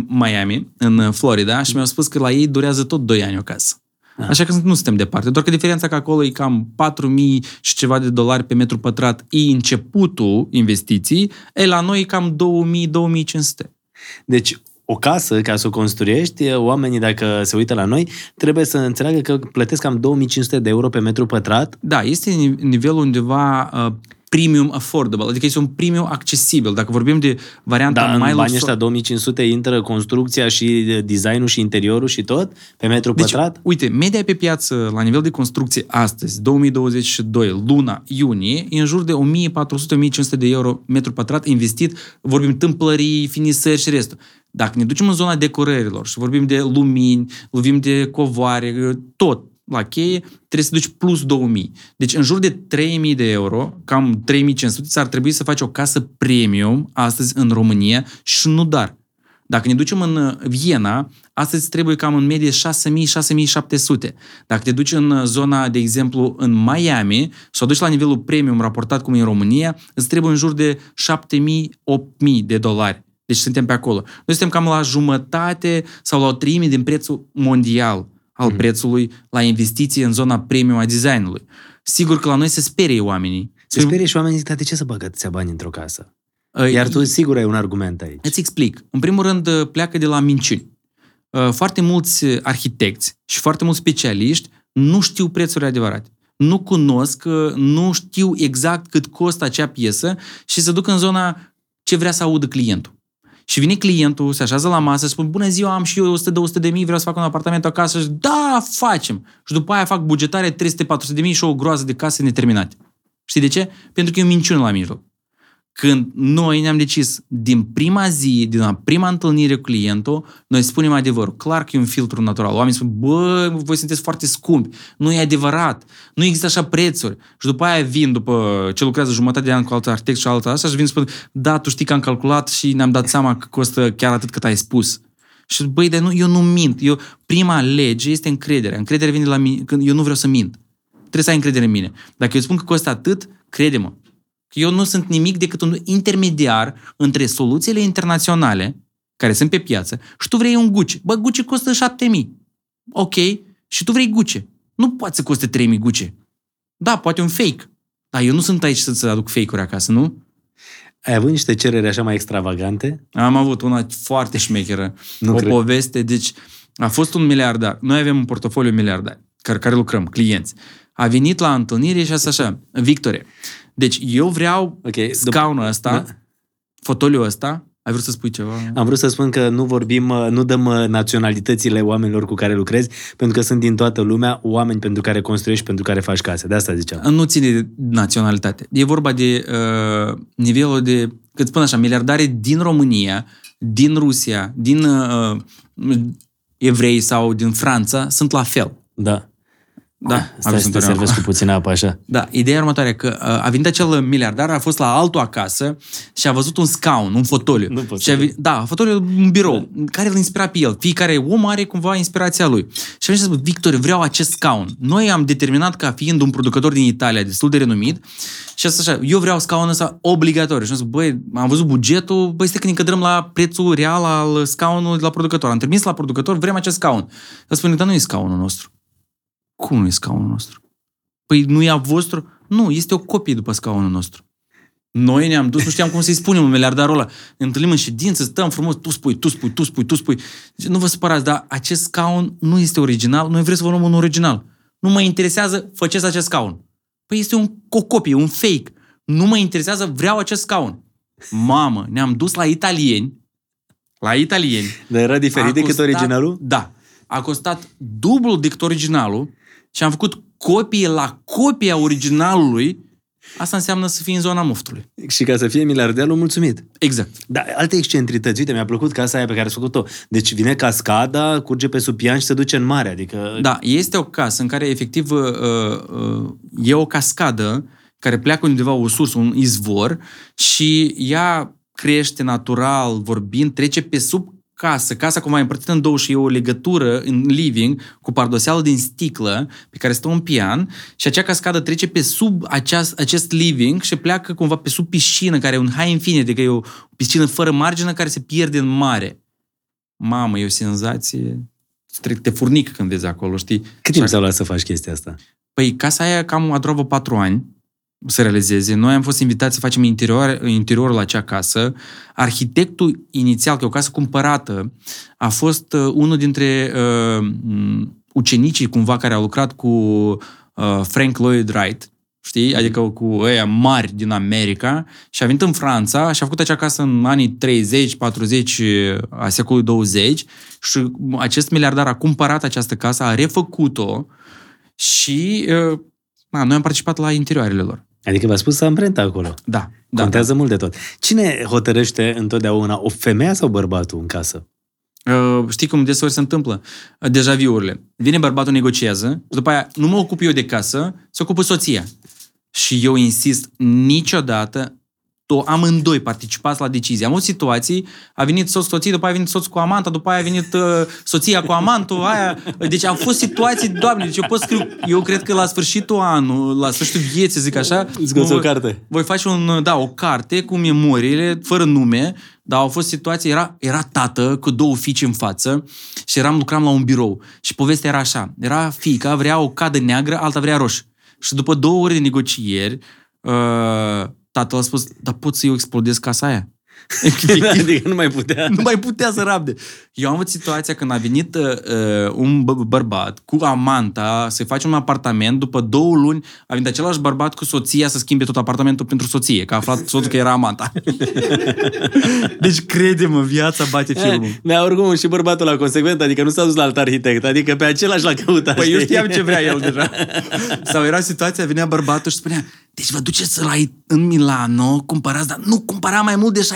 Miami, în Florida, și mi-au spus că la ei durează tot 2 ani o casă. Ah. Așa că nu suntem departe. Doar că diferența că acolo e cam 4.000 și ceva de dolari pe metru pătrat e începutul investiții, e la noi e cam 2.000-2.500. Deci, o casă, ca să o construiești, oamenii, dacă se uită la noi, trebuie să înțeleagă că plătesc cam 2500 de euro pe metru pătrat. Da, este ni- nivelul undeva uh, premium affordable, adică este un premium accesibil. Dacă vorbim de varianta Dar în mai banii luxo- ăștia 2500 intră construcția și designul și interiorul și tot pe metru Deci, pătrat? uite, media pe piață la nivel de construcție astăzi, 2022, luna iunie, e în jur de 1400-1500 de euro metru pătrat investit, vorbim tâmplării, finisări și restul. Dacă ne ducem în zona decorărilor și vorbim de lumini, vorbim de covoare, tot la cheie, trebuie să duci plus 2000. Deci în jur de 3000 de euro, cam 3500, ar trebui să faci o casă premium astăzi în România și nu doar. Dacă ne ducem în uh, Viena, astăzi trebuie cam în medie 6.000-6.700. Dacă te duci în uh, zona, de exemplu, în Miami și o duci la nivelul premium raportat cum e în România, îți trebuie în jur de 7.000-8.000 de dolari. Deci suntem pe acolo. Noi suntem cam la jumătate sau la o treime din prețul mondial al Mhm. prețului la investiții în zona premium a designului. Sigur că la noi se sperie oamenii. Se sperie și oamenii zic, dar de ce să băgă atâția bani într-o casă? Uh, Iar tu sigur ai un argument aici. Îți explic. În primul rând, uh, pleacă de la minciuni. Uh, Foarte mulți uh, arhitecți și foarte mulți specialiști nu știu prețurile adevărate. Nu cunosc, uh, nu știu exact cât costă acea piesă și se duc în zona ce vrea să audă clientul. Și vine clientul, se așează la masă și spune, bună ziua, am și eu 100-200 de mii, vreau să fac un apartament acasă. Și da, facem. Și după aia fac bugetare 300-400 de mii și o groază de case neterminate. Știi de ce? Pentru că e o minciună la mijloc. Când noi ne-am decis din prima zi, din la prima întâlnire cu clientul, noi spunem adevărul. Clar că e un filtru natural. Oamenii spun, bă, voi sunteți foarte scumpi. Nu e adevărat. Nu există așa prețuri. Și după aia vin, după ce lucrează jumătate de an cu alt arhitect și altă așa, și vin și spun, da, tu știi că am calculat și ne-am dat seama că costă chiar atât cât ai spus. Și băi, dar nu, eu nu mint. Eu, prima lege este încrederea. Încrederea vine de la mine, când eu nu vreau să mint. Trebuie să ai încredere în mine. Dacă eu spun că costă atât, crede-mă. Că eu nu sunt nimic decât un intermediar între soluțiile internaționale care sunt pe piață și tu vrei un Gucci. Bă, Gucci costă 7000. Ok. Și tu vrei Gucci. Nu poate să coste 3000 Gucci. Da, poate un fake. Dar eu nu sunt aici să-ți aduc fake-uri acasă, nu? Ai avut niște cereri așa mai extravagante? Am avut una foarte șmecheră. [laughs] Nu o cred. poveste. Deci, a fost un miliardar. Noi avem un portofoliu miliardar, care, care lucrăm, clienți. A venit la întâlnire și a zis așa, Victorie, deci eu vreau Ok, scaunul ăsta, Da. fotoliul ăsta, ai vrut să spui ceva? Am vrut să spun că nu vorbim, uh, nu dăm uh, naționalitățile oamenilor cu care lucrezi, pentru că sunt din toată lumea oameni pentru care construiești, pentru care faci case. De asta ziceam. Nu ține de naționalitate. E vorba de uh, nivelul de, cât spun așa, miliardare din România, din Rusia, din uh, evrei sau din Franța, sunt la fel. Da. Da, Stai aveți să te întotdeauna. servesc cu puțină apă așa. [laughs] Da, ideea următoare, că uh, a venit acel miliardar, a fost la altul acasă și a văzut un scaun, un fotoliu. Nu pot și să a, vi- Da, fotoliu, un birou, care îl inspira pe el. Fiecare om are cumva inspirația lui. Și a venit și a spus, Victor, vreau acest scaun. Noi am determinat ca fiind un producător din Italia destul de renumit și asta așa, eu vreau scaunul ăsta obligatoriu. Și am zis, băi, am văzut bugetul, băi, stai că ne încadrăm la prețul real al scaunului de la producător. Am trimis la producător, vrem acest scaun. El spune, dar nu e scaunul nostru. Cum nu e scaunul nostru? Păi nu e a vostru? Nu, este o copie după scaunul nostru. Noi ne-am dus, nu știam cum să-i spunem un miliardarul ăla. Ne întâlnim în ședință, stăm frumos, tu spui, tu spui, tu spui, tu spui. Zice, Nu vă supărați, dar acest scaun nu este original, noi vrem să vă luăm un original. Nu mă interesează, faceți acest scaun. Păi este un, o copie, un fake. Nu mă interesează, vreau acest scaun. Mamă, ne-am dus la italieni, la italieni, Dar era diferit a decât costat- originalul? Da. A costat dublu decât originalul și am făcut copie la copia originalului. Asta înseamnă să fii în zona moftului. Și ca să fie miliarderul mulțumit. Exact. Da, alte excentrități. Uite, mi-a plăcut casa aia pe care ați făcut-o. Deci vine cascada, curge pe sub pian și se duce în mare. Adică... Da, este o casă în care efectiv uh, uh, e o cascadă care pleacă undeva o sursă, un izvor și ea crește natural, vorbind, trece pe sub casă. Casa cumva e împărțită în două și e o legătură în living cu pardoseală din sticlă pe care stă un pian și acea cascadă trece pe sub aceast, acest living și pleacă cumva pe sub piscină, care e un high infinite, adică e o piscină fără margină care se pierde în mare. Mamă, e o senzație te- te furnică când vezi acolo, știi? Cât timp ți-a luat să faci chestia asta? Păi casa aia cam a durat vreo patru ani să realizeze. Noi am fost invitați să facem interior, interiorul la acea casă. Arhitectul inițial, că e o casă cumpărată, a fost uh, unul dintre uh, m, ucenicii cumva care a lucrat cu uh, Frank Lloyd Wright, știi? Adică cu ăia mari din America și a venit în Franța și a făcut acea casă în anii 30-40 a secolului 20 și acest miliardar a cumpărat această casă, a refăcut-o și uh, na, noi am participat la interioarele lor. Adică v-a spus să amprenta acolo. Da, da. Contează mult de tot. Cine hotărăște întotdeauna, o femeie sau bărbatul în casă? Uh, știi cum deseori se întâmplă? Uh, Deja viurile. Vine bărbatul, negociază, și după aia nu mă ocup eu de casă, se ocupă soția. Și eu insist, niciodată to, amândoi participați la decizii. Am avut situații, a venit soț soții, după aia a venit soț cu amanta, după aia a venit uh, soția cu amantul, aia... Deci au fost situații, doamne, deci eu pot scriu, eu cred că la sfârșitul anului, la sfârșitul vieții, zic așa, Îți scoți o voi- carte. voi face un, da, o carte cu memoriile, fără nume, dar au fost situații, era, era tată cu două fiici în față și eram, lucram la un birou. Și povestea era așa, era fiica, vrea o cadă neagră, alta vrea roșie. Și după două ore de negocieri, uh, tatăl a spus, dar pot să eu explodez casa aia? [laughs] adică nu mai putea. nu mai putea să rabde. Eu am avut situația când a venit uh, un bă- bărbat cu amanta să-i face un apartament, după două luni a venit același bărbat cu soția să schimbe tot apartamentul pentru soție, că a aflat soțul că era amanta. [laughs] deci crede-mă, viața bate filmul. Mi-a oricum și bărbatul la consecvent, adică nu s-a dus la alt arhitect, adică pe același l-a căutat. Păi eu știi? știam ce vrea el deja. [laughs] Sau era situația, venea bărbatul și spunea, deci vă duceți la, în Milano, cumpărați, dar nu cumpăra mai mult de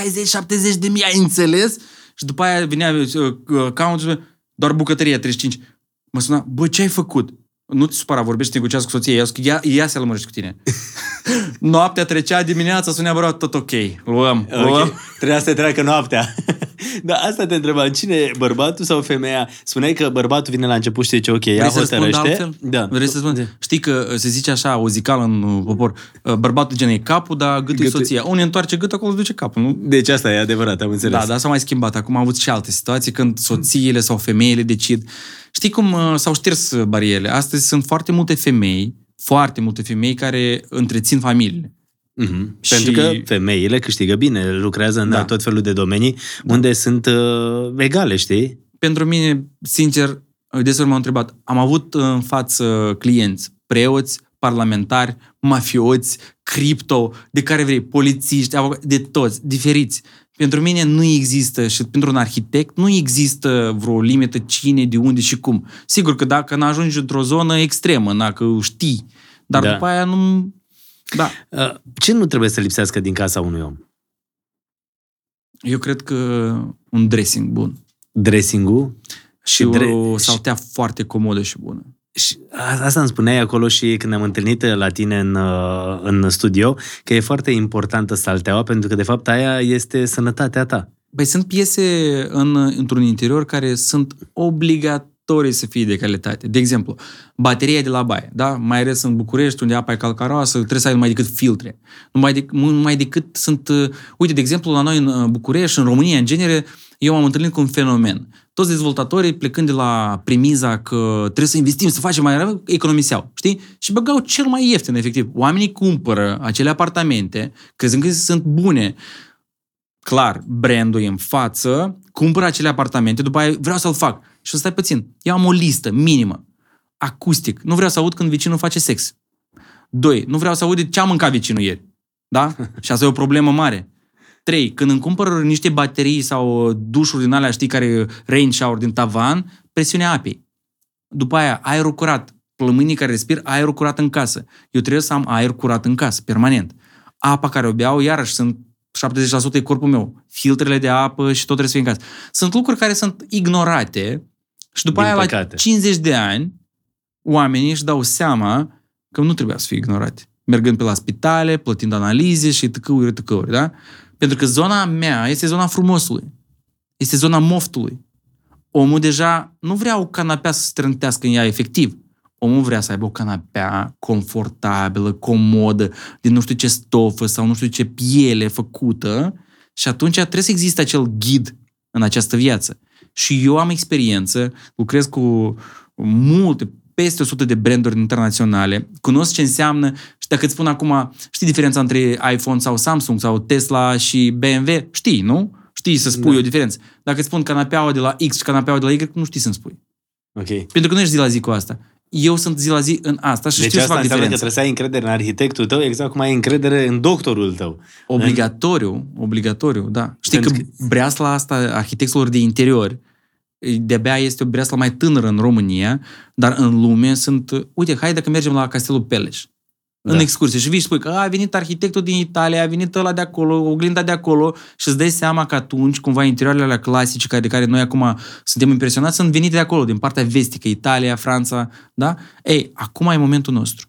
60-70 de mii, ai înțeles? Și după aia venea uh, uh, account și spunea, doar bucătăria 35. Mă suna, bă, ce ai făcut? Nu te supăra, vorbești, negociați cu soția. Eu zic, ia, ia să lămărești cu tine. [laughs] Noaptea trecea, dimineața sunea bărbat, tot ok. Luăm, luăm. Ok, [laughs] Trebuia să te treacă noaptea. [laughs] da, asta te întrebam. Cine e bărbatul sau femeia? Spuneai că bărbatul vine la început și zice, ok, ea Vrei să răspund hotărăște. altfel? Da. Vrei să spun? Știi că uh, se zice așa, o zicală în uh, popor, uh, bărbatul gen e capul, dar gâtul e Gâtul- soția. Unde întoarce gâtul, acolo duce capul, nu? Deci asta e adevărat, am înțeles. Da, dar s-a mai schimbat. Acum am avut și alte situații când soțiile sau femeile decid. Știi cum uh, s-au șters uh, barierele? Astăzi sunt foarte multe femei, foarte multe femei care întrețin familiile. Mhm. Și- Pentru că femeile câștigă bine, lucrează în Da. tot felul de domenii unde sunt uh, egale, știi? Pentru mine, sincer, deseori m-au întrebat, am avut în față clienți, preoți, parlamentari, mafioți, cripto, de care vrei, polițiști, avoca- de toți, diferiți. Pentru mine nu există și pentru un arhitect nu există vreo limită cine, de unde și cum. Sigur că dacă n-ajungi într-o zonă extremă, dacă știi, dar Da. după aia nu... Da. Uh, Ce nu trebuie să lipsească din casa unui om? Eu cred că un dressing bun. Dressing-ul? Și Dre- o și- saltea foarte comodă și bună. Și a- asta îmi spuneai acolo și când am întâlnit la tine în, uh, în studio, că e foarte importantă salteaua, pentru că de fapt aia este sănătatea ta. Băi, sunt piese în, într-un interior care sunt obligatorii să fie de calitate. De exemplu, bateria de la baie, da? Mai ales în București, unde apa e calcaroasă, trebuie să ai numai decât filtre. Numai, de, numai decât sunt... uh, Uite, de exemplu, la noi în uh, București și în România, în genere, eu m-am întâlnit cu un fenomen. Toți dezvoltatorii, plecând de la premiza că trebuie să investim, să facem mai rău, economiseau, știi? Și băgau cel mai ieftin, efectiv. Oamenii cumpără acele apartamente, crezând că sunt bune, clar, brandul e în față, cumpără acele apartamente, după aia vreau să-l fac. Și o stai puțin. Eu am o listă minimă. Acustic. Nu vreau să aud când vecinul face sex. Doi, nu vreau să aud de ce a mâncat vecinul ieri. Da? [laughs] Și asta e o problemă mare. Trei, când îmi cumpăr niște baterii sau dușuri din alea, știi, care rain shower din tavan, presiunea apei. După aia, aerul curat. Plămânii care respir, aerul curat în casă. Eu trebuie să am aer curat în casă, permanent. Apa care o beau, iarăși, sunt 70% e corpul meu. Filtrele de apă și tot trebuie să fie în casă. Sunt lucruri care sunt ignorate și după Din aia, păcate. la 50 de ani, oamenii își dau seama că nu trebuia să fie ignorate. Mergând pe la spitale, plătind analize și tăcăuri, tăcăuri, da? Pentru că zona mea este zona frumosului. Este zona moftului. Omul deja nu vrea o canapea să se trântească în ea efectiv. Omul vrea să aibă o canapea confortabilă, comodă, din nu știu ce stofă sau nu știu ce piele făcută și atunci trebuie să existe acel ghid în această viață. Și eu am experiență, lucrez cu multe, peste 100 de branduri internaționale, cunosc ce înseamnă și dacă îți spun acum, știi diferența între iPhone sau Samsung sau Tesla și BMW? Știi, nu? Știi să spui Da. o diferență. Dacă îți spun canapeaua de la X și canapeaua de la Y, nu știi să-mi spui. Ok. Pentru că nu ești zi la zi cu asta. Eu sunt zi la zi în asta și Deci știu să asta fac înseamnă că diferența. trebuie să ai încredere în arhitectul tău, exact cum ai încredere în doctorul tău. Obligatoriu, obligatoriu, da. Știi că Pentru breasla asta arhitecților de interior de-abia este o breaslă mai tânără în România, dar în lume sunt... Uite, hai dacă mergem la Castelul Peleș. În Da. excursie și vii și spui că a venit arhitectul din Italia, a venit ăla de acolo, oglinda de acolo și îți dai seama că atunci cumva interioarele alea clasice care- de care noi acum suntem impresionați sunt venite de acolo, din partea vestică, Italia, Franța, da? Ei, acum e momentul nostru.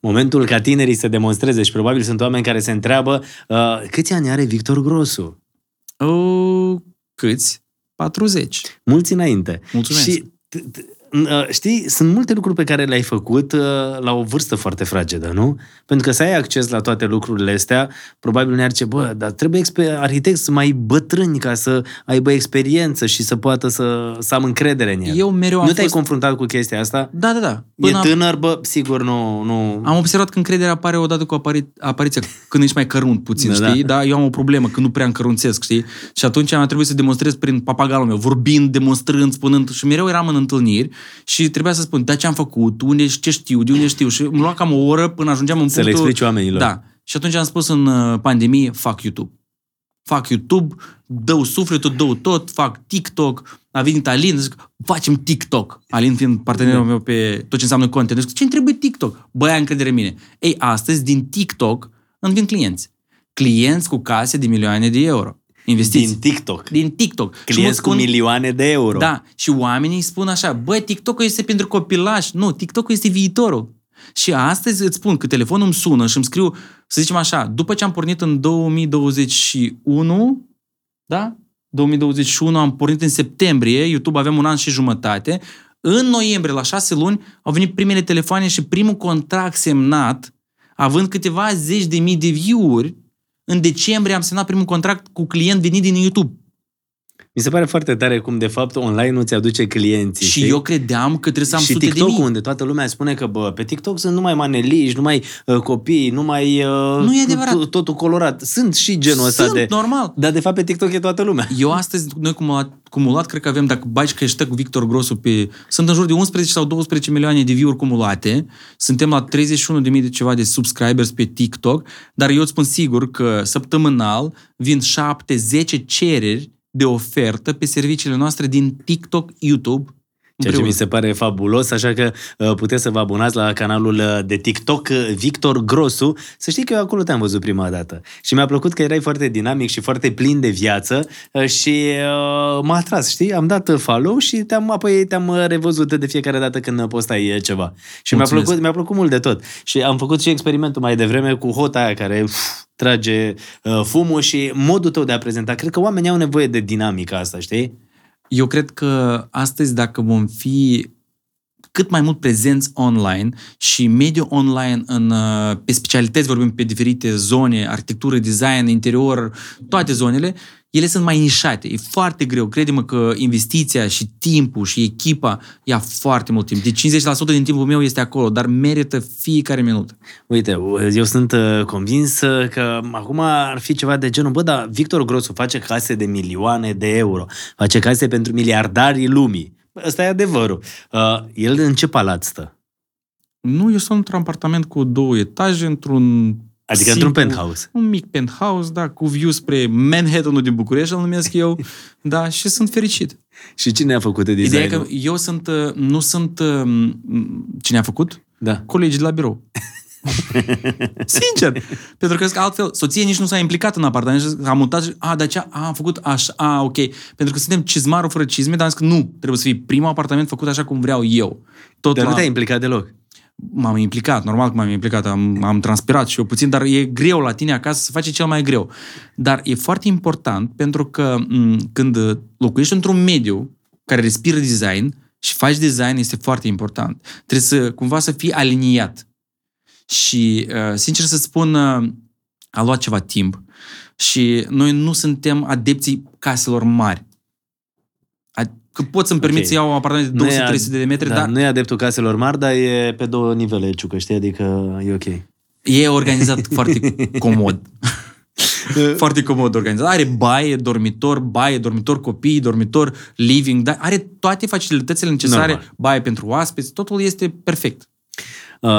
Momentul ca tinerii să demonstreze și probabil sunt oameni care se întreabă uh, câți ani are Victor Grosu? O, câți? 40. Mulți înainte. Mulțumesc. Și t- t- uh, știi, sunt multe lucruri pe care le-ai făcut uh, la o vârstă foarte fragedă, nu? Pentru că să ai acces la toate lucrurile astea, probabil ne-ar ce, bă, dar trebuie exper- arhitecți mai bătrâni ca să aibă experiență și să poată să, să am încredere în el. Eu mereu am nu te-ai fost... confruntat cu chestia asta? Da, da, da. e tânăr, bă, sigur nu... nu... Am observat că încrederea apare odată cu apari- apariția, când ești mai cărunt puțin, Da, da, da. știi? Da. Eu am o problemă, că nu prea încărunțesc, știi? Și atunci am trebuit să demonstrez prin papagalul meu, vorbind, demonstrând, spunând și mereu eram în întâlniri și trebuia să spun, da, ce am făcut, unde, ce știu, de unde știu și îmi lua cam o oră până ajungeam în Să le punctul... explici oamenilor. Da. Și atunci am spus în uh, pandemie, fac YouTube. Fac YouTube, dau sufletul, dau tot, fac TikTok. A venit Alin, zic, facem TikTok. Alin fiind partenerul meu pe tot ce înseamnă content. Zic, ce trebuie TikTok? Băi, ai încredere în mine. Ei, astăzi, din TikTok, îmi vin clienți. Clienți cu case de milioane de euro. Investiți. Din TikTok. din TikTok. Și Clienți mă cu spun- milioane de euro. da, și oamenii spun așa, băi, TikTok-ul este pentru copilași. Nu, TikTok-ul este viitorul. Și astăzi îți spun că telefonul îmi sună și îmi scriu, să zicem așa, după ce am pornit în 2021, da? 2021 am pornit în septembrie, YouTube aveam un an și jumătate, în noiembrie, la șase luni, au venit primele telefoane și primul contract semnat, având câteva zeci de mii de view-uri, în decembrie am semnat primul contract cu client venit din YouTube. Mi se pare foarte tare cum, de fapt, online nu ți aduce clienții. Și știi? eu credeam că trebuie să am și sute de TikTok, mii. unde toată lumea spune că, bă, pe TikTok sunt numai maneliști, numai uh, copii, numai uh, Nu e adevărat. to- totul colorat. Sunt și genul ăsta Sunt, de... normal. Dar, de fapt, pe TikTok e toată lumea. Eu astăzi, noi cumulat, cumulat, cred că avem, dacă bagi hashtag Victor Grosu pe... Sunt în jur de 11 sau 12 milioane de view-uri cumulate. Suntem la 31 de mii de ceva de subscribers pe TikTok, dar eu îți spun sigur că săptămânal vin 7-10 cereri de ofertă pe serviciile noastre din TikTok, YouTube Ceea ce Împreună. mi se pare fabulos, așa că uh, puteți să vă abonați la canalul uh, de TikTok uh, Victor Grosu. Să știi că eu acolo te-am văzut prima dată. Și mi-a plăcut că erai foarte dinamic și foarte plin de viață uh, și uh, m-a atras, știi? Am dat uh, follow și te-am, apoi te-am uh, revăzut de fiecare dată când uh, postai uh, ceva. Și mi-a Mulțumesc. plăcut, mi-a plăcut mult de tot. Și am făcut și experimentul mai devreme cu hota aia care uf, trage uh, fumul și modul tău de a prezenta. Cred că oamenii au nevoie de dinamica asta, știi? Eu cred că astăzi, dacă vom fi cât mai mult prezenți online și mediul online în, uh, pe specialități, vorbim pe diferite zone, arhitectură, design, interior, toate zonele, ele sunt mai nișate. E foarte greu. Crede-mă că investiția și timpul și echipa ia foarte mult timp. De 50% din timpul meu este acolo, dar merită fiecare minut. Uite, eu sunt uh, convins uh, că acum ar fi ceva de genul, bă, dar Victor Grosu face case de milioane de euro, face case pentru miliardarii lumii. Bă, Ăsta e adevărul. Uh, el în ce palat stă? Nu, eu sunt într-un apartament cu două etaje, într-un Adică într-un penthouse. Un mic penthouse, da, cu view spre Manhattanul din București, îl numesc eu, da, și sunt fericit. Și cine a făcut Ideea e designul? că eu sunt, uh, nu sunt, uh, cine a făcut? Da. Colegii de la birou. [laughs] [laughs] Sincer. Pentru că altfel, soția nici nu s-a implicat în apartament și a mutat și, a, dar ce, a, am făcut așa, a, ok. Pentru că suntem cizmarul fără cizme, dar am zis că nu, trebuie să fie primul apartament făcut așa cum vreau eu. Tot Dar nu la- te-ai implicat deloc. m-am implicat, normal că m-am implicat, am, am transpirat și eu puțin, dar e greu la tine acasă să faci cel mai greu. Dar e foarte important pentru că m, când locuiești într-un mediu care respiră design și faci design este foarte important. Trebuie să cumva să fii aliniat. Și, uh, sincer să spun, uh, a luat ceva timp și noi nu suntem adepții caselor mari. A- Că pot să-mi permit Ok. să iau un apartament de Nu e 200-300 de metri, da, dar Nu e adeptul caselor mari, dar e pe două nivele, ciucă, știi? Adică e ok. E organizat [laughs] foarte comod. [laughs] foarte comod organizat. Are baie, dormitor, baie, dormitor copii, dormitor living, dar are toate facilitățile necesare, Normal. baie pentru oaspeți, totul este perfect. Uh,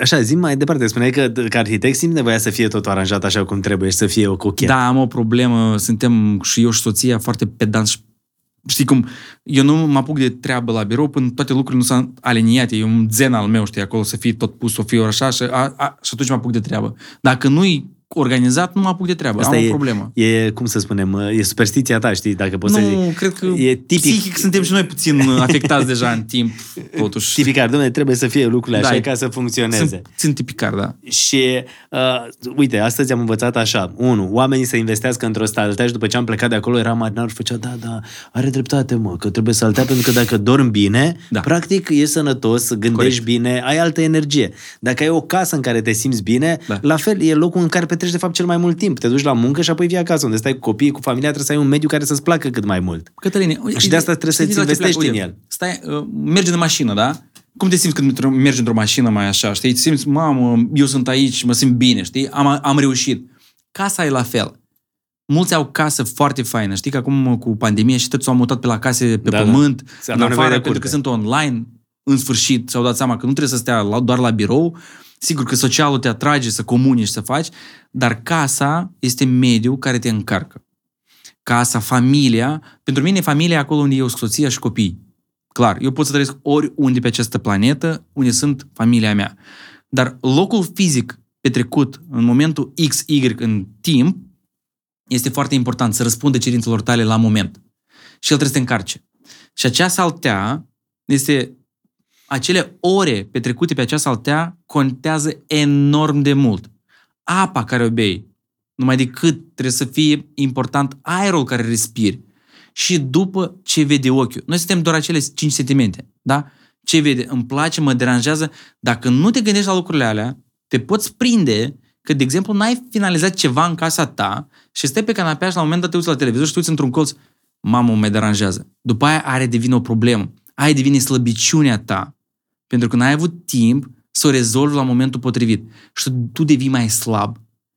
așa, zi mai departe, spuneai că, că arhitect simți nevoia să fie totul aranjat așa cum trebuie și să fie o cochet. Da, am o problemă, suntem și eu și soția foarte pedanți și Știi cum, eu nu mă apuc de treabă la birou până toate lucrurile nu sunt aliniate. E un zen al meu, știi, acolo să fie tot pus, să fie așa și, a, a, și atunci mă apuc de treabă. Dacă nu-i organizat, nu mă apuc de treabă. Asta Am e, o problemă. E, cum să spunem, e superstiția ta, știi, dacă poți să nu, zic. cred că E tipic, psihic suntem și noi puțin [laughs] afectați deja în timp, totuși. tipicar, domnule, trebuie să fie lucrurile Da, așa e- ca să funcționeze. Sunt, sunt tipicar, da. Și, uh, uite, astăzi am învățat așa. Unu, oamenii să investească într-o stalteaș și după ce am plecat de acolo, era marinar și făcea, da, da, are dreptate, mă, că trebuie să altea, pentru că dacă dormi bine, Da. practic e sănătos, gândești Corect. bine, ai altă energie. Dacă ai o casă în care te simți bine, Da. la fel, e locul în care petreci de fapt cel mai mult timp. Te duci la muncă și apoi vii acasă, unde stai cu copiii, cu familia, trebuie să ai un mediu care să-ți placă cât mai mult. Cătăline, uite, Și de asta trebuie știi să-ți de la ce investești pleacă? în Uite, el. Stai, uh, mergi în mașină, da? Cum te simți când mergi într-o mașină mai așa, știi? Te simți, mamă, eu sunt aici, mă simt bine, știi? Am, am reușit. Casa e la fel. Mulți au casă foarte faină. Știi că acum cu pandemie și toți s-au mutat pe la case pe Da, da. pământ, Se în aveau nevoie afară, de pentru că curte. sunt online. În sfârșit s-au dat seama că nu trebuie să stea la, doar la birou. Sigur că socialul te atrage să comuni și să faci, dar casa este mediul care te încarcă. Casa, familia, pentru mine familia e acolo unde eu sunt soția și copii. Clar, eu pot să trăiesc oriunde pe această planetă, unde sunt familia mea. Dar locul fizic petrecut în momentul X, Y în timp este foarte important să răspundă cerințelor tale la moment. Și el trebuie să te încarce. Și acea saltea este acele ore petrecute pe acea saltea contează enorm de mult. Apa care o bei, numai decât trebuie să fie important aerul care respiri. Și după ce vede ochiul. Noi suntem doar acele cinci sentimente, da? Ce vede, îmi place, mă deranjează. Dacă nu te gândești la lucrurile alea, te poți prinde că, de exemplu, n-ai finalizat ceva în casa ta și stai pe canapea și la un moment dat te uiți la televizor și te uiți într-un colț, mamă, mă deranjează. După aia are devine o problemă. Aia devine slăbiciunea ta. Pentru că n-ai avut timp să o rezolvi la momentul potrivit. Și tu, tu devii mai slab.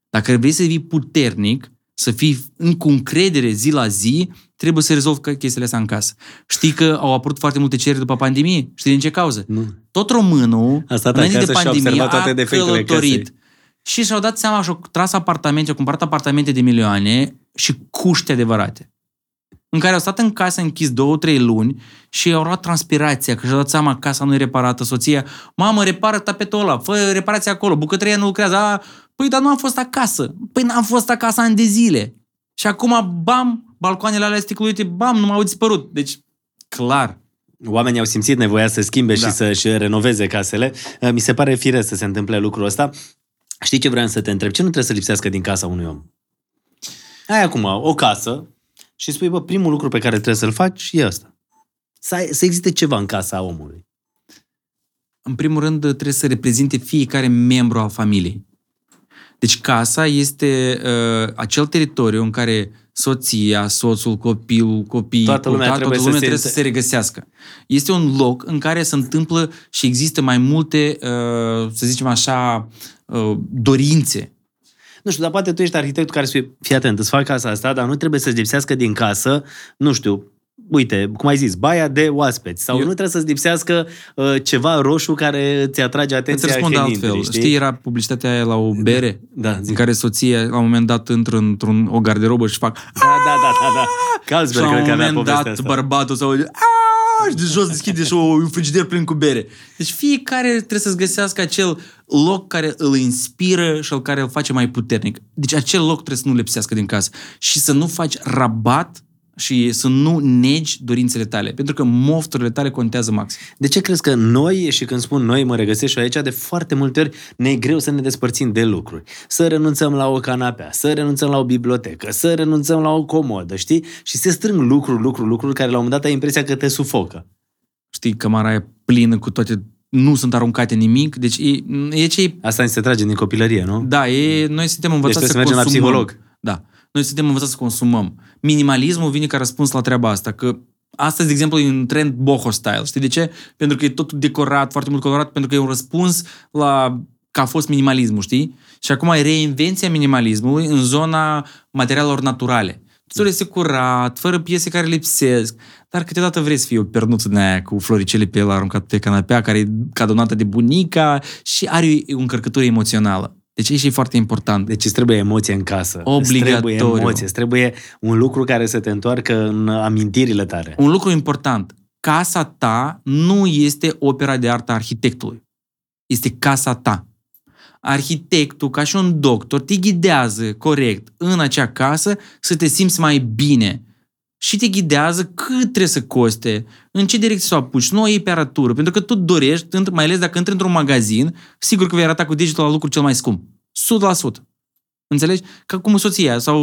Dacă vrei să devii puternic, să fii în, cu încredere zi la zi, trebuie să rezolvi că- chestiile astea în casă. Știi că au apărut foarte multe cereri după pandemie? Știi din ce cauză? Nu. Tot românul, A stat înainte de acasă și a pandemie, observat toate a defectele călătorit. casei. Și și-au dat seama și-au tras apartamente, au cumpărat apartamente de milioane și cuște adevărate. În care au stat în casă închis două, trei luni și au luat transpirația, că și-au dat seama că casa nu e reparată, soția, mamă, repară tapetul ăla, fă reparația acolo, bucătăria nu lucrează, a, păi, dar nu am fost acasă. Păi n-am fost acasă ani de zile. Și acum, bam, balcoanele alea sticluite, bam, nu m-au dispărut. Deci, clar, Oamenii au simțit nevoia să schimbe Da. și să-și renoveze casele. Uh, Mi se pare firesc să se întâmple lucrul ăsta. Știi ce vreau să te întreb? Ce nu trebuie să lipsească din casa unui om? Ai acum o casă și spui, bă, primul lucru pe care trebuie să-l faci e ăsta. Să, ai, să existe ceva în casa omului. în primul rând, trebuie să reprezinte fiecare membru al familiei. Deci casa este uh, acel teritoriu în care soția, soțul, copilul, copiii, Toată lumea tata, trebuie toată lumea să se- trebuie să se regăsească. Este un loc în care se întâmplă și există mai multe, uh, să zicem așa, uh, dorințe. Nu știu, dar poate tu ești arhitectul care spui, fii atent, îți fac casa asta, dar nu trebuie să-ți lipsească din casă, nu știu, uite, cum ai zis, baia de oaspeți. Sau Eu- nu trebuie să-ți lipsească uh, ceva roșu care îți atrage Îți atenția răspund clientului, altfel. Știi? era publicitatea aia la o bere? Da, în zic. care soția, la un moment dat, intră într-un, o garderobă și fac Da, da, da, da, da. Și Carlsberg, la cred un că avea moment povestea dat, asta. bărbatul sau și de jos deschide și un frigider plin cu bere. Deci fiecare trebuie să-ți găsească acel loc care îl inspiră și al care îl face mai puternic. Deci acel loc trebuie să nu lipsească din casă. Și să nu faci rabat și să nu negi dorințele tale. Pentru că mofturile tale contează maxim. De ce crezi că noi, și când spun noi, mă regăsesc și aici, de foarte multe ori ne e greu să ne despărțim de lucruri. Să renunțăm la o canapea, să renunțăm la o bibliotecă, să renunțăm la o comodă, știi? Și se strâng lucruri, lucruri, lucruri care la un moment dat ai impresia că te sufocă. Știi, cămara e plină cu toate... Nu sunt aruncate nimic. Deci e, e ce e Asta ni se trage din copilărie, nu? Da, e, noi suntem învățați Deci să trebuie să mergem la consumăm. psiholog. Da. Noi suntem învățați să consumăm. Minimalismul vine ca răspuns la treaba asta, că astăzi, de exemplu, e un trend boho style. Știi de ce? Pentru că e totul decorat, foarte mult colorat, pentru că e un răspuns la că a fost minimalismul, știi? Și acum e reinvenția minimalismului în zona materialelor naturale. Totul este curat, fără piese care lipsesc, dar câteodată vrei să fii o pernuță din aia cu floricele pe el aruncat pe canapea, care e cadonată de bunica și are o încărcătură emoțională. Deci aici e foarte important. Deci îți trebuie emoție în casă. Îți Obligatoriu. trebuie emoție, îți trebuie un lucru care să te întoarcă în amintirile tale. Un lucru important. Casa ta nu este opera de artă a arhitectului. Este casa ta. Arhitectul, ca și un doctor, te ghidează corect în acea casă să te simți mai bine. Și te ghidează cât trebuie să coste, în ce direcție să o apuci, nu o iei pe arătură, pentru că tu dorești, într- mai ales dacă intri într-un magazin, sigur că vei arata cu degetul la lucrul cel mai scump. 100%. Înțelegi? Ca cum soția sau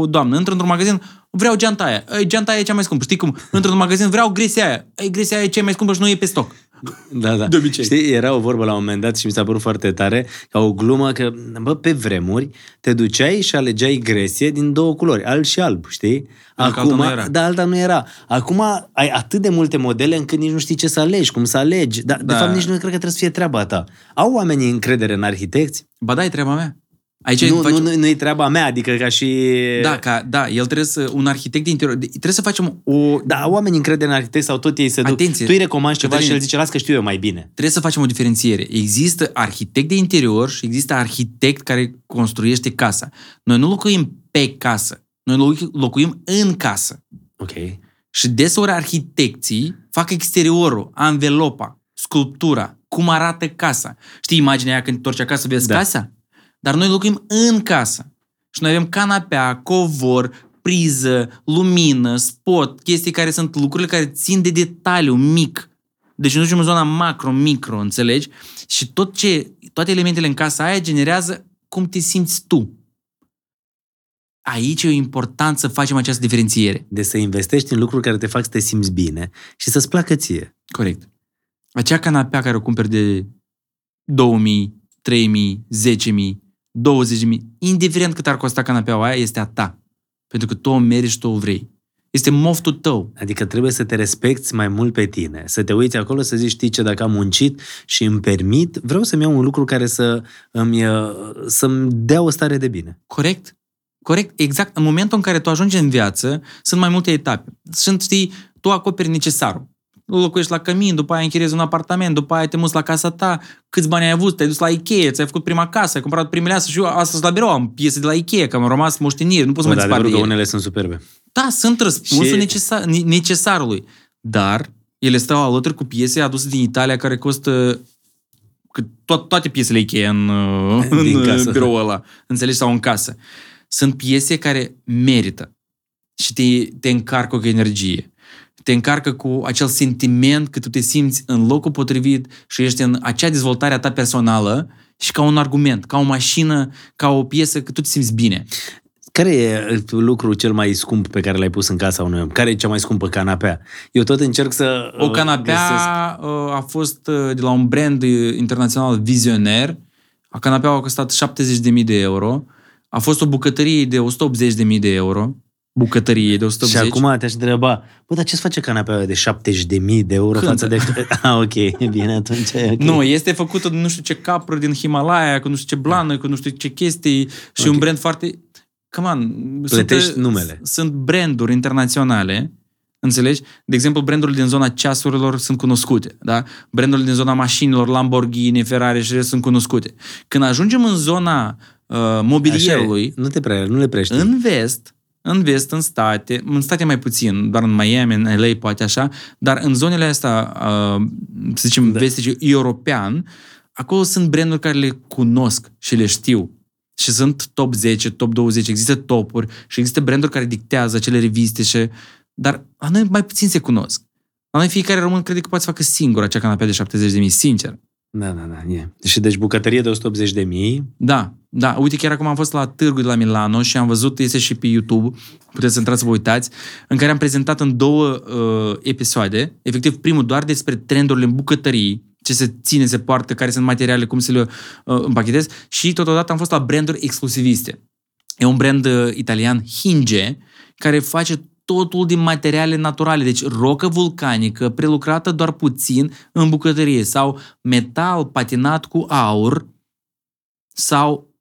o doamnă intră într-un magazin, vreau geanta aia. Ei, geanta aia e cea mai scumpă. Știi cum? Intră într-un magazin, vreau gresia aia. Ei, gresia aia e cea mai scumpă și nu e pe stoc. [laughs] Da, da. De obicei. Știi, era o vorbă la un moment dat și mi s-a părut foarte tare, ca o glumă că, bă, pe vremuri, te duceai și alegeai gresie din două culori, alb și alb, știi? Pentru că alta nu era. Da, alta nu era. Acum ai atât de multe modele încât nici nu știi ce să alegi, cum să alegi. Dar, de Da. fapt, nici nu cred că trebuie să fie treaba ta. Au oamenii încredere în arhitecți? Ba da, e treaba mea. Aici Nu, faci... nu, nu, nu e treaba mea, adică ca și... Da, ca, da, el trebuie să, un arhitect de interior, de- trebuie să facem o, Da, au oamenii încredere în arhitecți sau tot ei se duc. Atenție. Tu îi recomanzi ceva Cătălin. și el zice, las că știu eu mai bine. trebuie să facem o diferențiere. Există arhitect de interior și există arhitect care construiește casa. Noi nu locuim pe casă, noi locu- locuim în casă. Ok. Și deseori arhitecții fac exteriorul, anvelopa, sculptura, cum arată casa. Știi imaginea aia când te întorci acasă, vezi Da. casa? Dar noi locuim în casă. Și noi avem canapea, covor, priză, lumină, spot, chestii care sunt lucrurile care țin de detaliu mic. Deci nu ducem în zona macro-micro, înțelegi? Și tot ce, toate elementele în casa aia generează cum te simți tu. Aici e important să facem această diferențiere. De să investești în lucruri care te fac să te simți bine și să-ți placă ție. Corect. Acea canapea care o cumperi de 2000, 3000, 10000, 20000, indiferent cât ar costa canapeaua aia, este a ta. Pentru că tu o meriți și tu o vrei. Este moftul tău. Adică trebuie să te respecti mai mult pe tine. Să te uiți acolo să zici, știi ce, dacă am muncit și îmi permit, vreau să-mi iau un lucru care să îmi, uh, să-mi dea o stare de bine. Corect? Corect, exact. În momentul în care tu ajungi în viață, sunt mai multe etape. Sunt, știi, tu acoperi necesarul. Locuiești la cămin, după aia închiriezi un apartament, după aia te muți la casa ta, câți bani ai avut, te-ai dus la Ikea, ți-ai făcut prima casă, ai cumpărat primele astea și eu astăzi la birou am piese de la Ikea, că am rămas moșteniri, nu pot să Bă, mă dar dispar de adevărul că ele. unele sunt superbe. Da, sunt răspunsul Și- necesar, ne- necesarului. Dar ele stau alături cu piese aduse din Italia care costă că to- toate piesele Ikea în, [laughs] uh, Din în casă. biroul ăla, înțelegi, sau în casă. Sunt piese care merită și te, te încarcă cu energie. Te încarcă cu acel sentiment că tu te simți în locul potrivit și ești în acea dezvoltare a ta personală și ca un argument, ca o mașină, ca o piesă, că tu te simți bine. Care e lucrul cel mai scump pe care l-ai pus în casa unui om? Care e cea mai scumpă canapea? Eu tot încerc să O uh, canapea găsesc- uh, a fost uh, de la un brand uh, internațional vizioner. A canapeaua a costat 70.000 de euro. A fost o bucătărie de 180.000 de euro. Bucătărie de 180. Și acum te-aș întreba, bă, dar ce-ți face canapeaua de 70.000 de euro Cântă. față de... [laughs] ah, ok, bine, atunci e ok. Nu, este făcută din nu știu ce capră din Himalaya, cu nu știu ce blană, cu nu știu ce chestii și Ok. un brand foarte... Come on, Plătești sunt, numele. Sunt branduri internaționale, înțelegi? De exemplu, brandurile din zona ceasurilor sunt cunoscute, da? Brandurile din zona mașinilor, Lamborghini, Ferrari și rest sunt cunoscute. Când ajungem în zona uh, Așa e. mobilierului, Nu te prea, nu le prea știi. în vest, în vest, în state, în state mai puțin, doar în Miami, în LA, poate așa, dar în zonele astea, uh, să zicem, Da. vestice, european, acolo sunt branduri care le cunosc și le știu. Și sunt top 10, top 20, există topuri și există branduri care dictează acele reviste și... Dar la noi mai puțin se cunosc. La noi fiecare român crede că poate să facă singur acea canapea de 70 de mii, sincer. Da, da, da. E. Și deci bucătărie de 180 de mii. Da, da. Uite, chiar acum am fost la târgul de la Milano și am văzut, este și pe YouTube, puteți să intrați să vă uitați, în care am prezentat în două uh, episoade, efectiv primul doar despre trendurile în bucătării, ce se ține, se poartă, care sunt materiale, cum să le uh, împachetez și totodată am fost la branduri exclusiviste. E un brand uh, italian, Hinge, care face totul din materiale naturale, deci rocă vulcanică prelucrată doar puțin în bucătărie sau metal patinat cu aur sau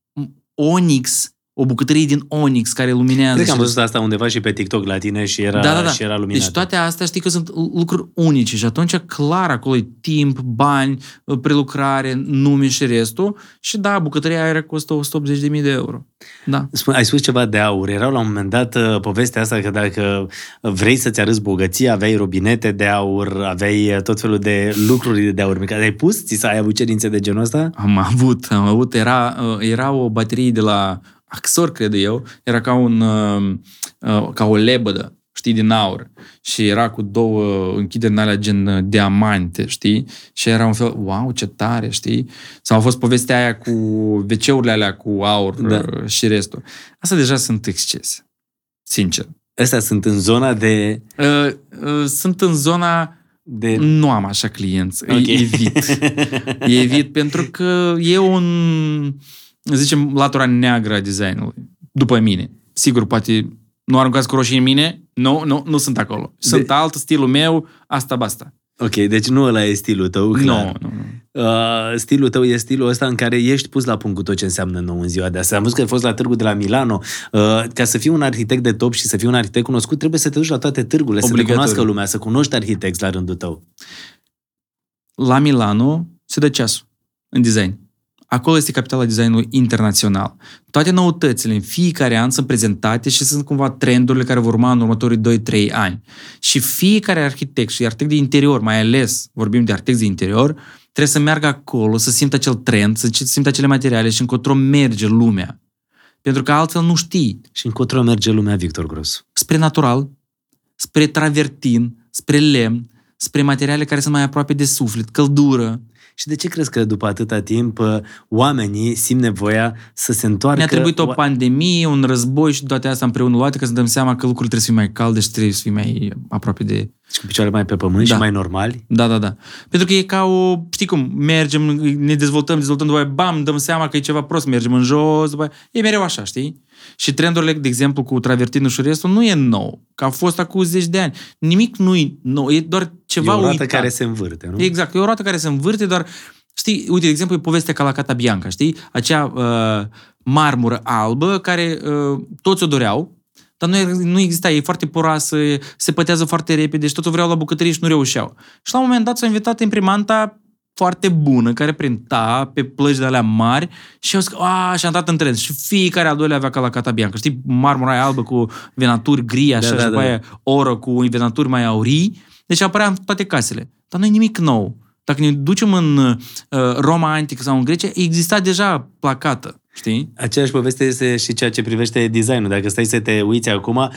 onyx, o bucătărie din onyx care luminează. Cred că am și- văzut asta undeva și pe TikTok la tine și era, da, da, da. și era luminat. Deci toate astea știi că sunt lucruri unice și atunci clar acolo e timp, bani, prelucrare, nume și restul și da, bucătăria aia costă 180.000 de euro. Da. Spune, ai spus ceva de aur. Erau la un moment dat uh, povestea asta că dacă vrei să-ți arăți bogăția, aveai robinete de aur, aveai uh, tot felul de lucruri de aur. Ai pus? Ți s-ai avut cerințe de genul ăsta? Am avut, am avut, era, uh, era o baterie de la Axor, cred eu, era ca un, uh, uh, ca o lebădă, știi, din aur. Și era cu două închideri în alea gen uh, diamante, știi? Și era un fel, wow, ce tare, știi? Sau a fost povestea aia cu wc alea cu aur Da. da. și restul. Asta deja sunt excese, sincer. Astea sunt în zona de... Uh, uh, sunt în zona de... nu am așa clienți, Ok. okay. evit. [laughs] evit pentru că e un, zicem, latura neagră a designului, după mine. Sigur, poate nu aruncați cu roșii în mine, nu, nu, nu sunt acolo. Sunt De- alt stilul meu, asta basta. Ok, deci nu ăla e stilul tău, clar. Nu, nu, nu. Uh, stilul tău e stilul ăsta în care ești pus la punct cu tot ce înseamnă nou în ziua de astăzi. Am văzut că ai fost la târgul de la Milano. Uh, ca să fii un arhitect de top și să fii un arhitect cunoscut, trebuie să te duci la toate târgurile, să le Obligatoriu. cunoască lumea, să cunoști arhitecți la rândul tău. La Milano se dă ceasul în design. Acolo este capitala designului internațional. Toate noutățile în fiecare an sunt prezentate și sunt cumva trendurile care vor urma în următorii 2-3 ani. Și fiecare arhitect și arhitect de interior, mai ales vorbim de arhitect de interior, trebuie să meargă acolo, să simtă acel trend, să simtă acele materiale și încotro merge lumea. Pentru că altfel nu știi. Și încotro merge lumea Victor Gros. Spre natural, spre travertin, spre lemn, spre materiale care sunt mai aproape de suflet, căldură, Și de ce crezi că după atâta timp uh, oamenii simt nevoia să se întoarcă... Ne-a trebuit o Oa- pandemie, un război și toate astea împreună luate ca să dăm seama că lucrurile trebuie să fie mai calde și trebuie să fie mai aproape de... Și cu picioarele mai pe pământ Da. și mai normali? Da, da, da. Pentru că e ca o... Știi cum? Mergem, ne dezvoltăm, dezvoltăm, după aia, bam, dăm seama că e ceva prost, mergem în jos, după aia, e mereu așa, știi? Și trendurile, de exemplu, cu travertinul și restul nu e nou. Că a fost acum zeci de ani. Nimic nu e nou, e doar ceva e o roată uitat. care se învârte, nu? Exact, e o roată care se învârte, doar Știi, uite, de exemplu, e povestea ca la Cata Bianca, știi? Acea uh, marmură albă care uh, toți o doreau, Dar nu, nu exista, e foarte poroasă, se pătează foarte repede și totul vreau la bucătărie și nu reușeau. Și la un moment dat s-a invitat imprimanta foarte bună, care printa pe plăci de alea mari și eu zic, a, și am dat în trend. Și fiecare al doilea avea ca la Cata Bianca. Știi, marmura aia albă cu venaturi gri, așa, Da, da, și după da. aia oră cu venaturi mai aurii. Deci apărea în toate casele. Dar nu e nimic nou. Dacă ne ducem în uh, Roma antică sau în Grecia, exista deja placată. Știi? Aceeași poveste este și ceea ce privește designul. Dacă stai să te uiți acum uh,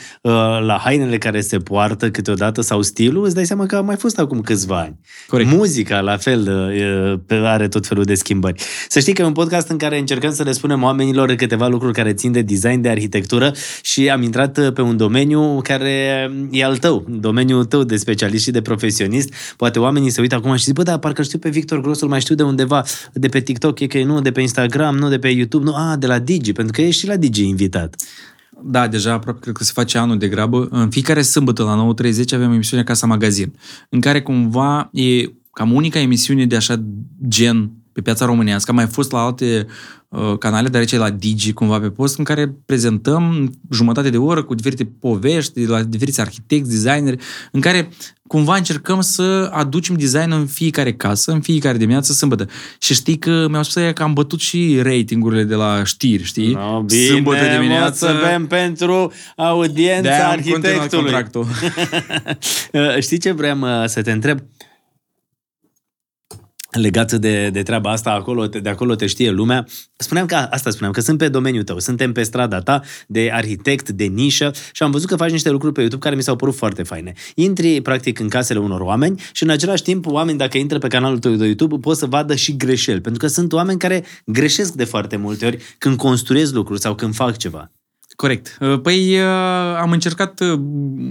la hainele care se poartă câteodată sau stilul, îți dai seama că a mai fost acum câțiva ani. Corect. Muzica, la fel, uh, pe- are tot felul de schimbări. Să știi că e un podcast în care încercăm să le spunem oamenilor câteva lucruri care țin de design, de arhitectură și am intrat uh, pe un domeniu care e al tău, domeniul tău de specialist și de profesionist. Poate oamenii se uită acum și zic, bă, da, parcă știu pe Victor Grosul, mai știu de undeva, de pe TikTok, e că e nu, de pe Instagram, nu, de pe YouTube, nu, a, de la Digi, pentru că ești și la Digi invitat. Da, deja aproape cred că se face anul de grabă. În fiecare sâmbătă la 9.30 avem emisiunea Casa Magazin, în care cumva e cam unica emisiune de așa gen pe piața românească. A mai fost la alte uh, canale, dar aici e la Digi cumva pe post, în care prezentăm jumătate de oră cu diferite povești, de la diferiți arhitecți, designeri, în care cumva încercăm să aducem design în fiecare casă, în fiecare dimineață, sâmbătă. Și știi că mi-au spus ăia că am bătut și ratingurile de la știri, știi? No, bine, Sâmbătă mă, dimineață. să bem pentru audiența De-aia am continuat arhitectului. contractul. [laughs] Uh, Știi ce vreau uh, să te întreb? Legat de, de treaba asta, acolo, de acolo te știe lumea. Spuneam că, asta spuneam, că sunt pe domeniul tău, suntem pe strada ta de arhitect, de nișă și am văzut că faci niște lucruri pe YouTube care mi s-au părut foarte faine. Intri, practic, în casele unor oameni și, în același timp, oameni, dacă intră pe canalul tău de YouTube, pot să vadă și greșeli. Pentru că sunt oameni care greșesc de foarte multe ori când construiesc lucruri sau când fac ceva. Corect. Păi uh, am încercat uh,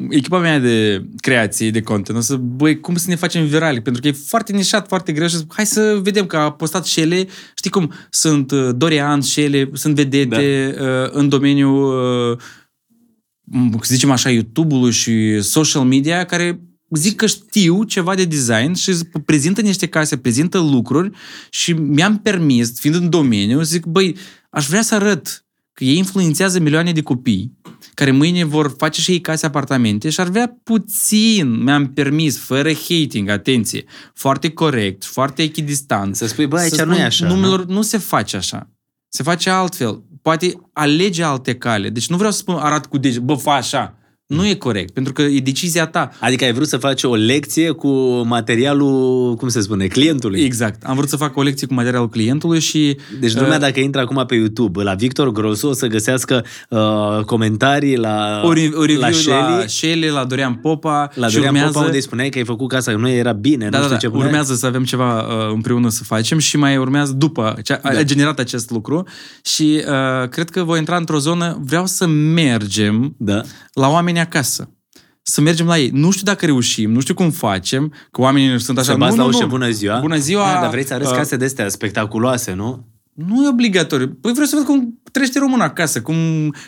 echipa mea de creație, de content, o să, băi, cum să ne facem virali, pentru că e foarte nișat, foarte greu și zic, hai să vedem că a postat Șele, știi cum, sunt uh, Dorian, Șele, sunt vedete da. în domeniul, uh, să zicem așa, YouTube-ului și social media, care zic că știu ceva de design și prezintă niște case, prezintă lucruri și mi-am permis, fiind în domeniu, zic, băi, aș vrea să arăt că ei influențează milioane de copii care mâine vor face și ei case apartamente și ar vrea puțin, mi-am permis, fără hating, atenție, foarte corect, foarte echidistant. Să spui, bă, aici să nu e spun, așa, Numelor, nu? nu se face așa. Se face altfel. Poate alege alte cale. Deci nu vreau să spun arat cu dege, bă, fa așa. Nu e corect, pentru că e decizia ta. Adică ai vrut să faci o lecție cu materialul, cum se spune, clientului. Exact. Am vrut să fac o lecție cu materialul clientului și... Deci lumea, dacă intră acum pe YouTube, la Victor Grosu, o să găsească uh, comentarii la, o, re- o review la la, Shelly, la Shelley, la Dorian Popa la și Dorian urmează... Popa, unde îi spuneai că ai făcut casa, că nu era bine, Da, nu da, știu da. ce puneai. Urmează să avem ceva uh, împreună să facem și mai urmează după ce a, a generat acest lucru și uh, cred că voi intra într-o zonă, vreau să mergem Da. la oameni acasă. Să mergem la ei. Nu știu dacă reușim, nu știu cum facem, că oamenii sunt așa... Să bați nu, la nu, ușă, nu. bună ziua. Bună ziua! Da, dar vrei să arăți uh, case de astea spectaculoase, nu? Nu e obligatoriu. Păi vreau să văd cum trăiește românul acasă. Cum,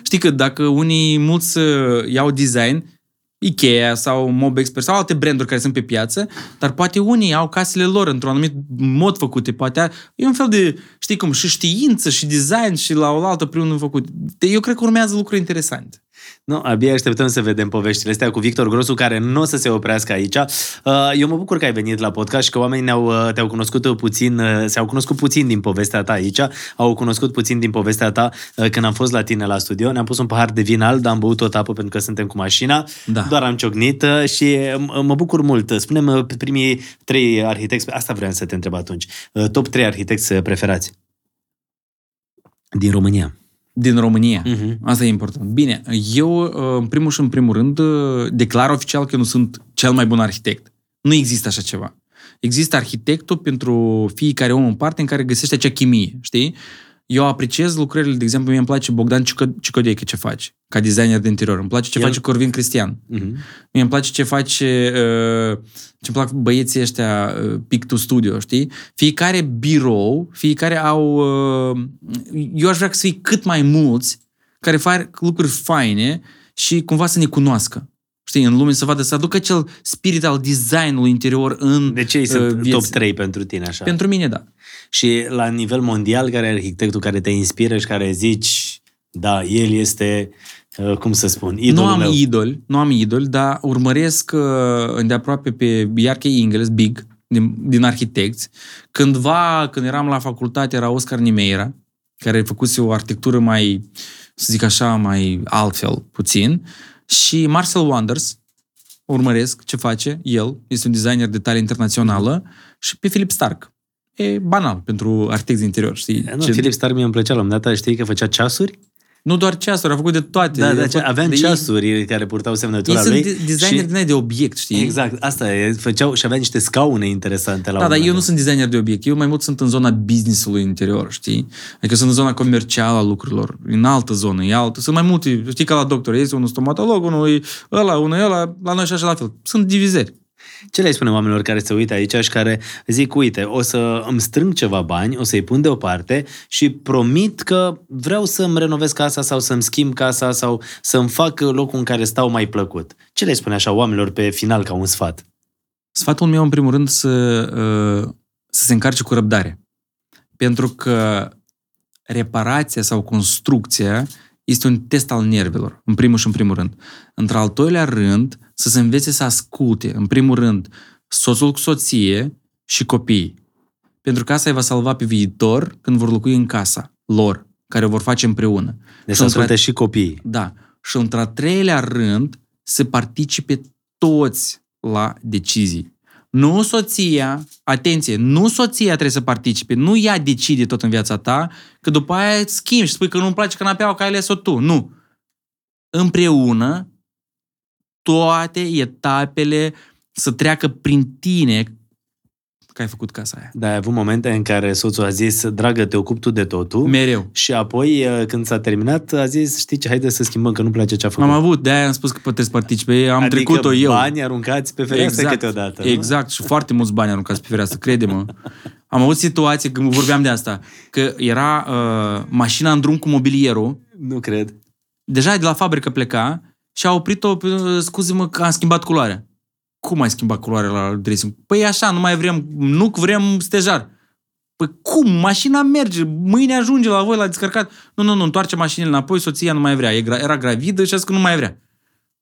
știi că dacă unii mulți uh, iau design, Ikea sau Mob Expert sau alte branduri care sunt pe piață, dar poate unii au casele lor într-un anumit mod făcute. Poate a- e un fel de, știi cum, și știință și design și la o altă împreună făcut. De- Eu cred că urmează lucruri interesante. Nu, abia așteptăm să vedem poveștile astea cu Victor Grosu, care nu o să se oprească aici. Uh, Eu mă bucur că ai venit la podcast și că oamenii ne-au, uh, te-au cunoscut puțin, uh, s-au cunoscut puțin din povestea ta aici, au cunoscut puțin din povestea ta uh, când am fost la tine la studio. Ne-am pus un pahar de vin alb, dar am băut o tapă pentru că suntem cu mașina, Da. doar am ciocnit uh, și uh, mă bucur mult. Spune-mi primii trei arhitecți, asta vreau să te întreb atunci, Uh, top trei arhitecți uh, preferați din România. Din România. Mhm. Asta e important. Bine, eu, uh, în primul și în primul rând, uh, declar oficial că eu nu sunt cel mai bun arhitect. Nu există așa ceva. Există arhitectul pentru fiecare om în parte în care găsește acea chimie, știi? Eu apreciez lucrările, de exemplu, mie îmi place Bogdan Cico- Cicodeche ce face, ca designer de interior. Îmi place ce El- face Corvin Cristian. Mhm. Mie îmi place ce face, uh, ce-mi plac băieții ăștia uh, Pic to Studio, știi? Fiecare birou, fiecare au... Uh, eu aș vrea să fie cât mai mulți care fac lucruri faine și cumva să ne cunoască. Știi, în lume să vadă, să aducă acel spirit al designului interior în De ce ei uh, sunt vieții. top 3 pentru tine așa? Pentru mine, da. Și la nivel mondial, care e arhitectul care te inspiră și care zici, da, el este uh, cum să spun, Nu idolul am meu. idol, nu am idol, dar urmăresc uh, îndeaproape pe Iarche Ingles, Big, din, din arhitecți. Cândva, când eram la facultate, era Oscar Nimeira, care făcuse o arhitectură mai, să zic așa, mai altfel, puțin. Și Marcel Wonders, urmăresc ce face el, este un designer de talie internațională, și pe Philip Stark. E banal pentru arhitecți de interior, știi? Nu, Ce- Philip Stark mie îmi plăcea la un moment dat, știi că făcea ceasuri? nu doar ceasuri, a făcut de toate. Da, A da, făcut- aveam de ei- ceasuri care purtau Ei semnătura sunt lui. de- designeri din aia de obiect, știi? Exact, asta e, făceau și avea niște scaune interesante la Da, un dar eu moment nu dat. sunt designer de obiect. Eu mai mult sunt în zona business-ului interior, știi? Adică sunt în zona comercială a lucrurilor. În altă zonă, e altă. Sunt mai multe, știi, ca la doctor. Este unul stomatolog, unul e ăla, unul e ăla, la noi și așa la fel. Sunt divizări. Ce le spune oamenilor care se uită aici și care zic, uite, o să îmi strâng ceva bani, o să-i pun deoparte și promit că vreau să-mi renovez casa sau să-mi schimb casa sau să-mi fac locul în care stau mai plăcut. Ce le spune așa oamenilor pe final ca un sfat? Sfatul meu, în primul rând, să, uh, să se încarce cu răbdare. Pentru că reparația sau construcția este un test al nervilor, în primul și în primul rând. Într-al doilea rând, să se învețe să asculte, în primul rând, soțul cu soție și copiii. Pentru că asta îi va salva pe viitor când vor locui în casa lor, care o vor face împreună. Deci Și să asculte într-a- și copiii. da. Și într-a treilea rând, să participe toți la decizii. Nu soția, atenție, nu soția trebuie să participe, nu ea decide tot în viața ta, că după aia îți schimbi și spui că nu-mi place canapeaua, că ai ales-o tu. Nu. Împreună, toate etapele să treacă prin tine că ai făcut casa aia. Dar ai avut momente în care soțul a zis, dragă, te ocupi tu de totul. Mereu. Și apoi, când s-a terminat, a zis, știi ce, haide să schimbăm, că nu place ce a făcut. Am avut, de-aia am spus că puteți participe, am adică trecut-o eu. bani aruncați pe fereastră câteodată. nu? Exact, și foarte mulți bani aruncați pe fereastră, crede-mă. Am avut situații când vorbeam de asta, că era uh, mașina în drum cu mobilierul, Nu cred. deja de la fabrică pleca și a oprit-o, uh, scuze-mă că am schimbat culoarea. Cum ai schimbat culoarea la dressing? Păi așa, nu mai vrem, nu vrem stejar. Păi cum? Mașina merge, mâine ajunge la voi la descărcat. Nu, nu, nu, întoarce mașinile înapoi, soția nu mai vrea. E gra- Era gravidă și a zis că nu mai vrea.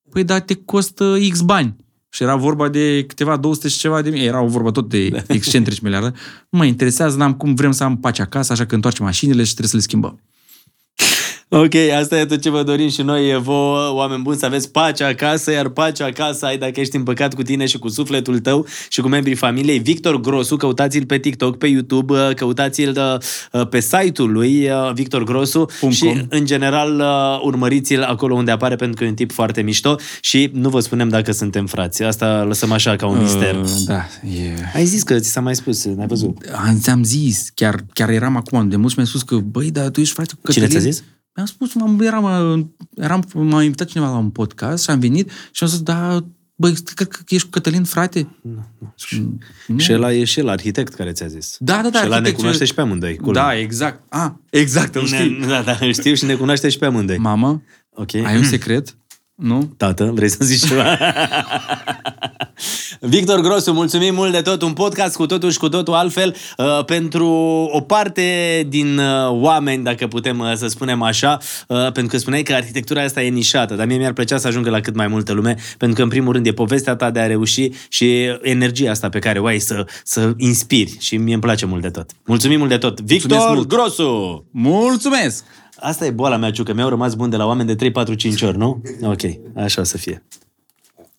Păi da, te costă X bani. Și era vorba de câteva 200 și ceva de mii. Era o vorba tot de excentrici miliarde. Nu mă interesează, n-am cum vrem să am pace acasă, așa că întoarcem mașinile și trebuie să le schimbăm. Ok, asta e tot ce vă dorim și noi, vouă, oameni buni, să aveți pace acasă, iar pacea acasă ai dacă ești împăcat cu tine și cu sufletul tău și cu membrii familiei. Victor Grosu, căutați-l pe TikTok, pe YouTube, căutați-l uh, pe site-ul lui, uh, Victor Grosu Punct și, com. în general, uh, urmăriți-l acolo unde apare, pentru că e un tip foarte mișto și nu vă spunem dacă suntem frați. Asta lăsăm așa ca un mister. Uh, da, e... Ai zis că ți s-a mai spus, n-ai văzut. Am, ți-am zis, chiar, chiar eram acum de mult și mi-a spus că, băi, dar tu ești frate cu Cine Cătălin. ți-a zis? Mi-am spus, m-am, eram, eram, m-a invitat cineva la un podcast și am venit și am zis, da, băi, cred că ești cu Cătălin, frate? Nu. Și ăla e și el arhitect care ți-a zis. Da, da, da. și ăla ne arhitect- cunoaște și pe amândoi. culmea. Da, exact. Ah, exact, îl știi. Ne- [laughs] Da, da, îl știu și ne cunoaște și pe amândoi. Mamă, Ok. ai un secret? [clears throat] Nu? Tată, vrei să zici ceva? [laughs] Victor Grosu, mulțumim mult de tot. Un podcast cu totul și cu totul altfel uh, pentru o parte din uh, oameni, dacă putem uh, să spunem așa, uh, pentru că spuneai că arhitectura asta e nișată, dar mie mi-ar plăcea să ajungă la cât mai multă lume, pentru că în primul rând e povestea ta de a reuși și energia asta pe care o ai să, să inspiri și mie îmi place mult de tot. Mulțumim mult de tot. Victor Mulțumesc mult. Grosu! Mulțumesc! Asta e boala mea, Ciucă. Mi-au rămas bun de la oameni de 3, 4, 5 ori, nu? Ok, așa o să fie.